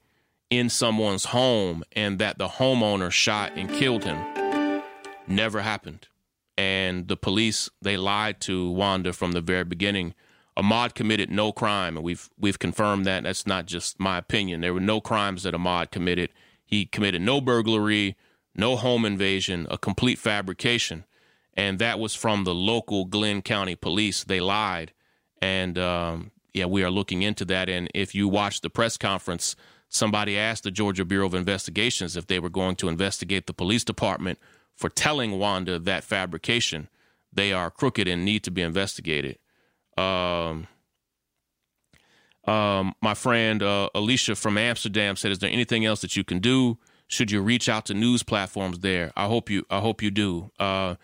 in someone's home and that the homeowner shot and killed him. Never happened. And the police, they lied to Wanda from the very beginning. Ahmaud committed no crime, and we've we've confirmed that. That's not just my opinion. There were no crimes that Ahmaud committed. He committed no burglary, no home invasion, a complete fabrication and that was from the local Glynn County Police. They lied, and um, yeah, we are looking into that. And if you watch the press conference, somebody asked the Georgia Bureau of Investigations if they were going to investigate the police department for telling Wanda that fabrication. They are crooked and need to be investigated. Um, um, my friend uh, Alicia from Amsterdam said, "Is there anything else that you can do? Should you reach out to news platforms there? I hope you. I hope you do." Uh,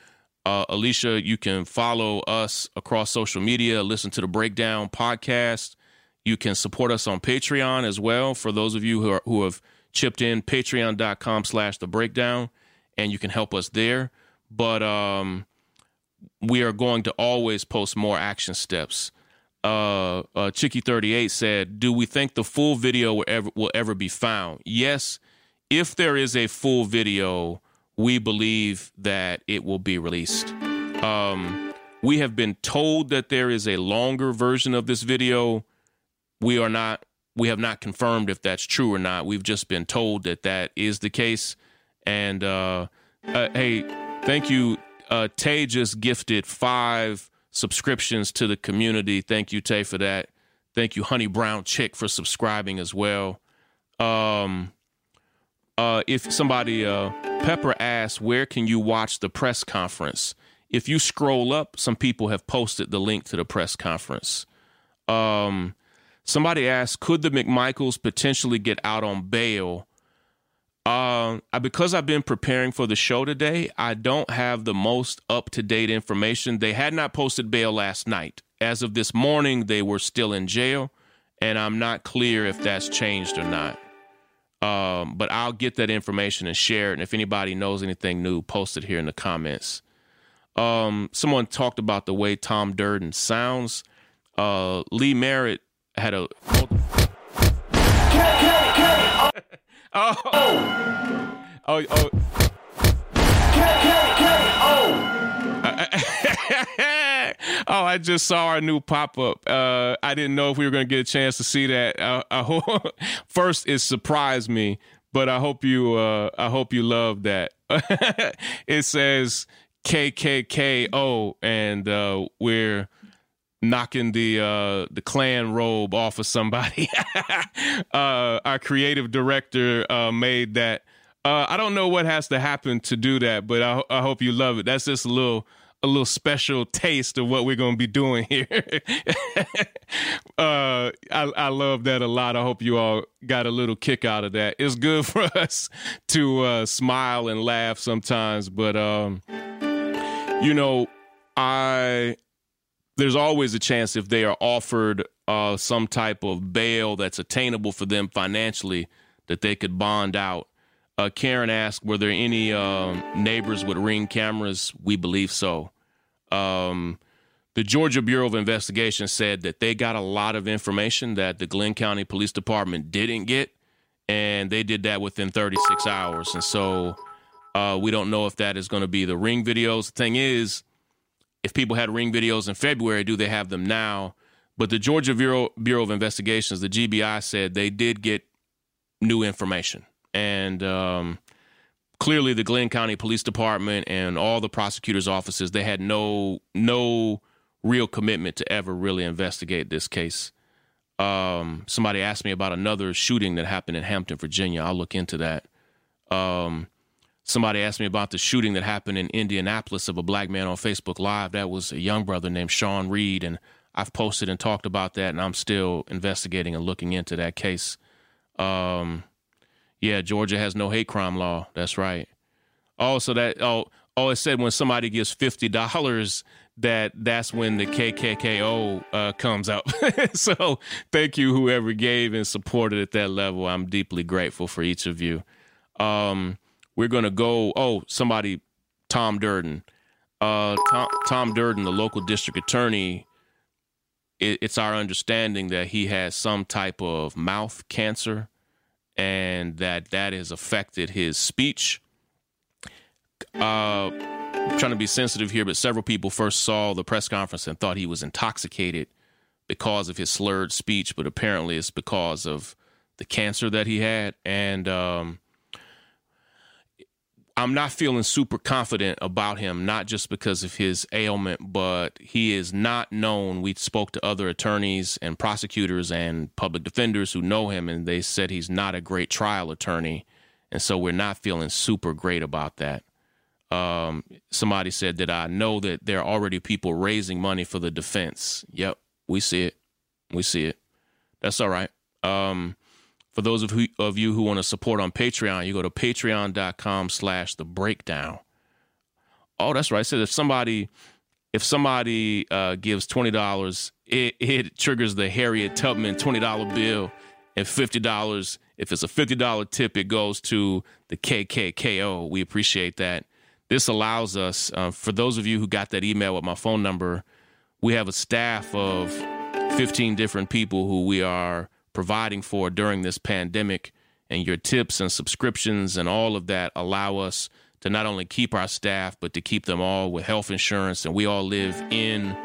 uh, Alicia, you can follow us across social media. Listen to the Breakdown podcast. You can support us on Patreon as well. For those of you who are, who have chipped in, Patreon.com/slash The Breakdown, and you can help us there. But um, we are going to always post more action steps uh, uh, Chicky thirty eight said, "Do we think the full video will ever will ever be found?" Yes, if there is a full video, we believe that it will be released. Um, we have been told that there is a longer version of this video. We are not. We have not confirmed if that's true or not. We've just been told that that is the case. And uh, uh, hey, thank you. Uh, Tay just gifted five subscriptions to the community. Thank you, Tay, for that. Thank you, Honey Brown Chick, for subscribing as well. Um, uh, if somebody, uh, Pepper asked, where can you watch the press conference? If you scroll up, some people have posted the link to the press conference. Um, somebody asked, could the McMichaels potentially get out on bail um, because I've been preparing for the show today, I don't have the most up to date information. They had not posted bail last night. As of this morning, they were still in jail, and I'm not clear if that's changed or not. Um, but I'll get that information and share it. And if anybody knows anything new, post it here in the comments. Um, someone talked about the way Tom Durden sounds. Uh, Lee Merritt had a. Oh. Oh. Oh. oh, I just saw our new pop up. Uh, I didn't know if we were going to get a chance to see that. I, I hope, first, it surprised me, but I hope you. Uh, I hope you love that. it says KKKO, and uh, we're knocking the uh the Klan robe off of somebody. uh our creative director uh made that uh I don't know what has to happen to do that, but I I hope you love it. That's just a little a little special taste of what we're going to be doing here. uh, I, I love that a lot. I hope you all got a little kick out of that. It's good for us to uh, smile and laugh sometimes, but um, you know, I there's always a chance if they are offered uh, some type of bail that's attainable for them financially that they could bond out. Uh, Karen asked, were there any uh, neighbors with ring cameras? We believe so. Um, the Georgia Bureau of Investigation said that they got a lot of information that the Glynn County Police Department didn't get, and they did that within 36 hours. And so uh, we don't know if that is going to be the ring videos. The thing is, if people had ring videos in February, do they have them now? But the Georgia Bureau, Bureau of Investigations, the GBI, said they did get new information. And um, clearly, the Glynn County Police Department and all the prosecutors' offices, they had no no real commitment to ever really investigate this case. Um, somebody asked me about another shooting that happened in Hampton, Virginia. I'll look into that. Um, Somebody asked me about the shooting that happened in Indianapolis of a black man on Facebook Live. That was a young brother named Sean Reed, and I've posted and talked about that, and I'm still investigating and looking into that case. Um, yeah, Georgia has no hate crime law. That's right. Also, that oh oh it said when somebody gives fifty dollars that that's when the KKKO uh, comes out. so thank you whoever gave and supported at that level. I'm deeply grateful for each of you. Um, we're going to go. Oh, somebody, Tom Durden. Uh, Tom, Tom Durden, the local district attorney, it, it's our understanding that he has some type of mouth cancer and that that has affected his speech. Uh, I'm trying to be sensitive here, but several people first saw the press conference and thought he was intoxicated because of his slurred speech, but apparently it's because of the cancer that he had. And um, I'm not feeling super confident about him, not just because of his ailment, but he is not known. We spoke to other attorneys and prosecutors and public defenders who know him, and they said he's not a great trial attorney. And so we're not feeling super great about that. Um, somebody said that I know that there are already people raising money for the defense. Yep, we see it. We see it. That's all right. Um, for those of, who, of you who want to support on Patreon, you go to patreon.com slash the breakdown. Oh, that's right. I said if somebody if somebody uh, gives twenty dollars, it, it triggers the Harriet Tubman twenty dollar bill, and fifty dollars. If it's a fifty dollar tip, it goes to the KKKO. We appreciate that. This allows us, uh, for those of you who got that email with my phone number, we have a staff of fifteen different people who we are providing for during this pandemic, and your tips and subscriptions and all of that allow us to not only keep our staff, but to keep them all with health insurance. And we all live in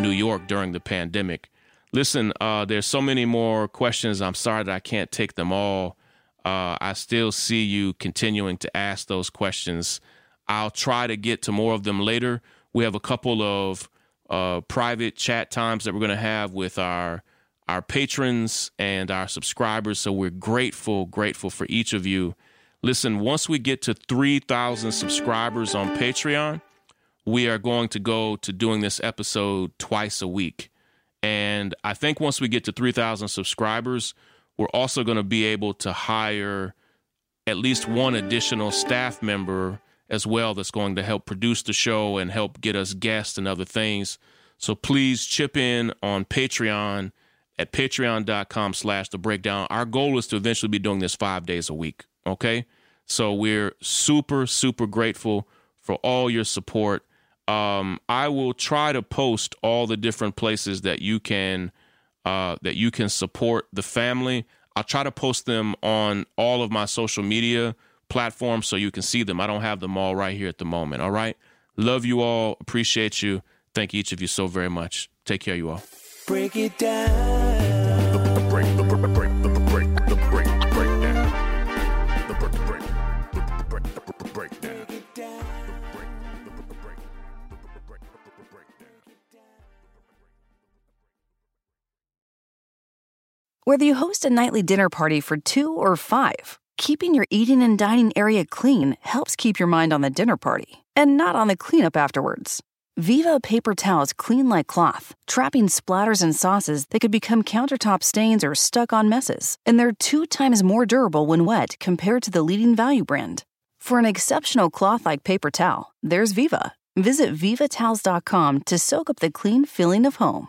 New York during the pandemic. Listen, uh, there's so many more questions. I'm sorry that I can't take them all. Uh, I still see you continuing to ask those questions. I'll try to get to more of them later. We have a couple of uh, private chat times that we're going to have with our our patrons and our subscribers. So we're grateful, grateful for each of you Listen, once we get to 3,000 subscribers on Patreon, we are going to go to doing this episode twice a week. And I think once we get to 3,000 subscribers, we're also going to be able to hire at least one additional staff member as well that's going to help produce the show and help get us guests and other things. So please chip in on Patreon at patreon.com slash the breakdown. Our goal is to eventually be doing this five days a week. Okay. So we're super, super grateful for all your support. Um, I will try to post all the different places that you can uh, that you can support the family. I'll try to post them on all of my social media platforms so you can see them. I don't have them all right here at the moment. All right. Love you all. Appreciate you. Thank each of you so very much. Take care, you all. Break it down. Whether you host a nightly dinner party for two or five, keeping your eating and dining area clean helps keep your mind on the dinner party and not on the cleanup afterwards. Viva paper towels clean like cloth, trapping splatters and sauces that could become countertop stains or stuck on messes. And they're two times more durable when wet compared to the leading value brand. For an exceptional cloth like paper towel, there's Viva. Visit vivatowels.com to soak up the clean feeling of home.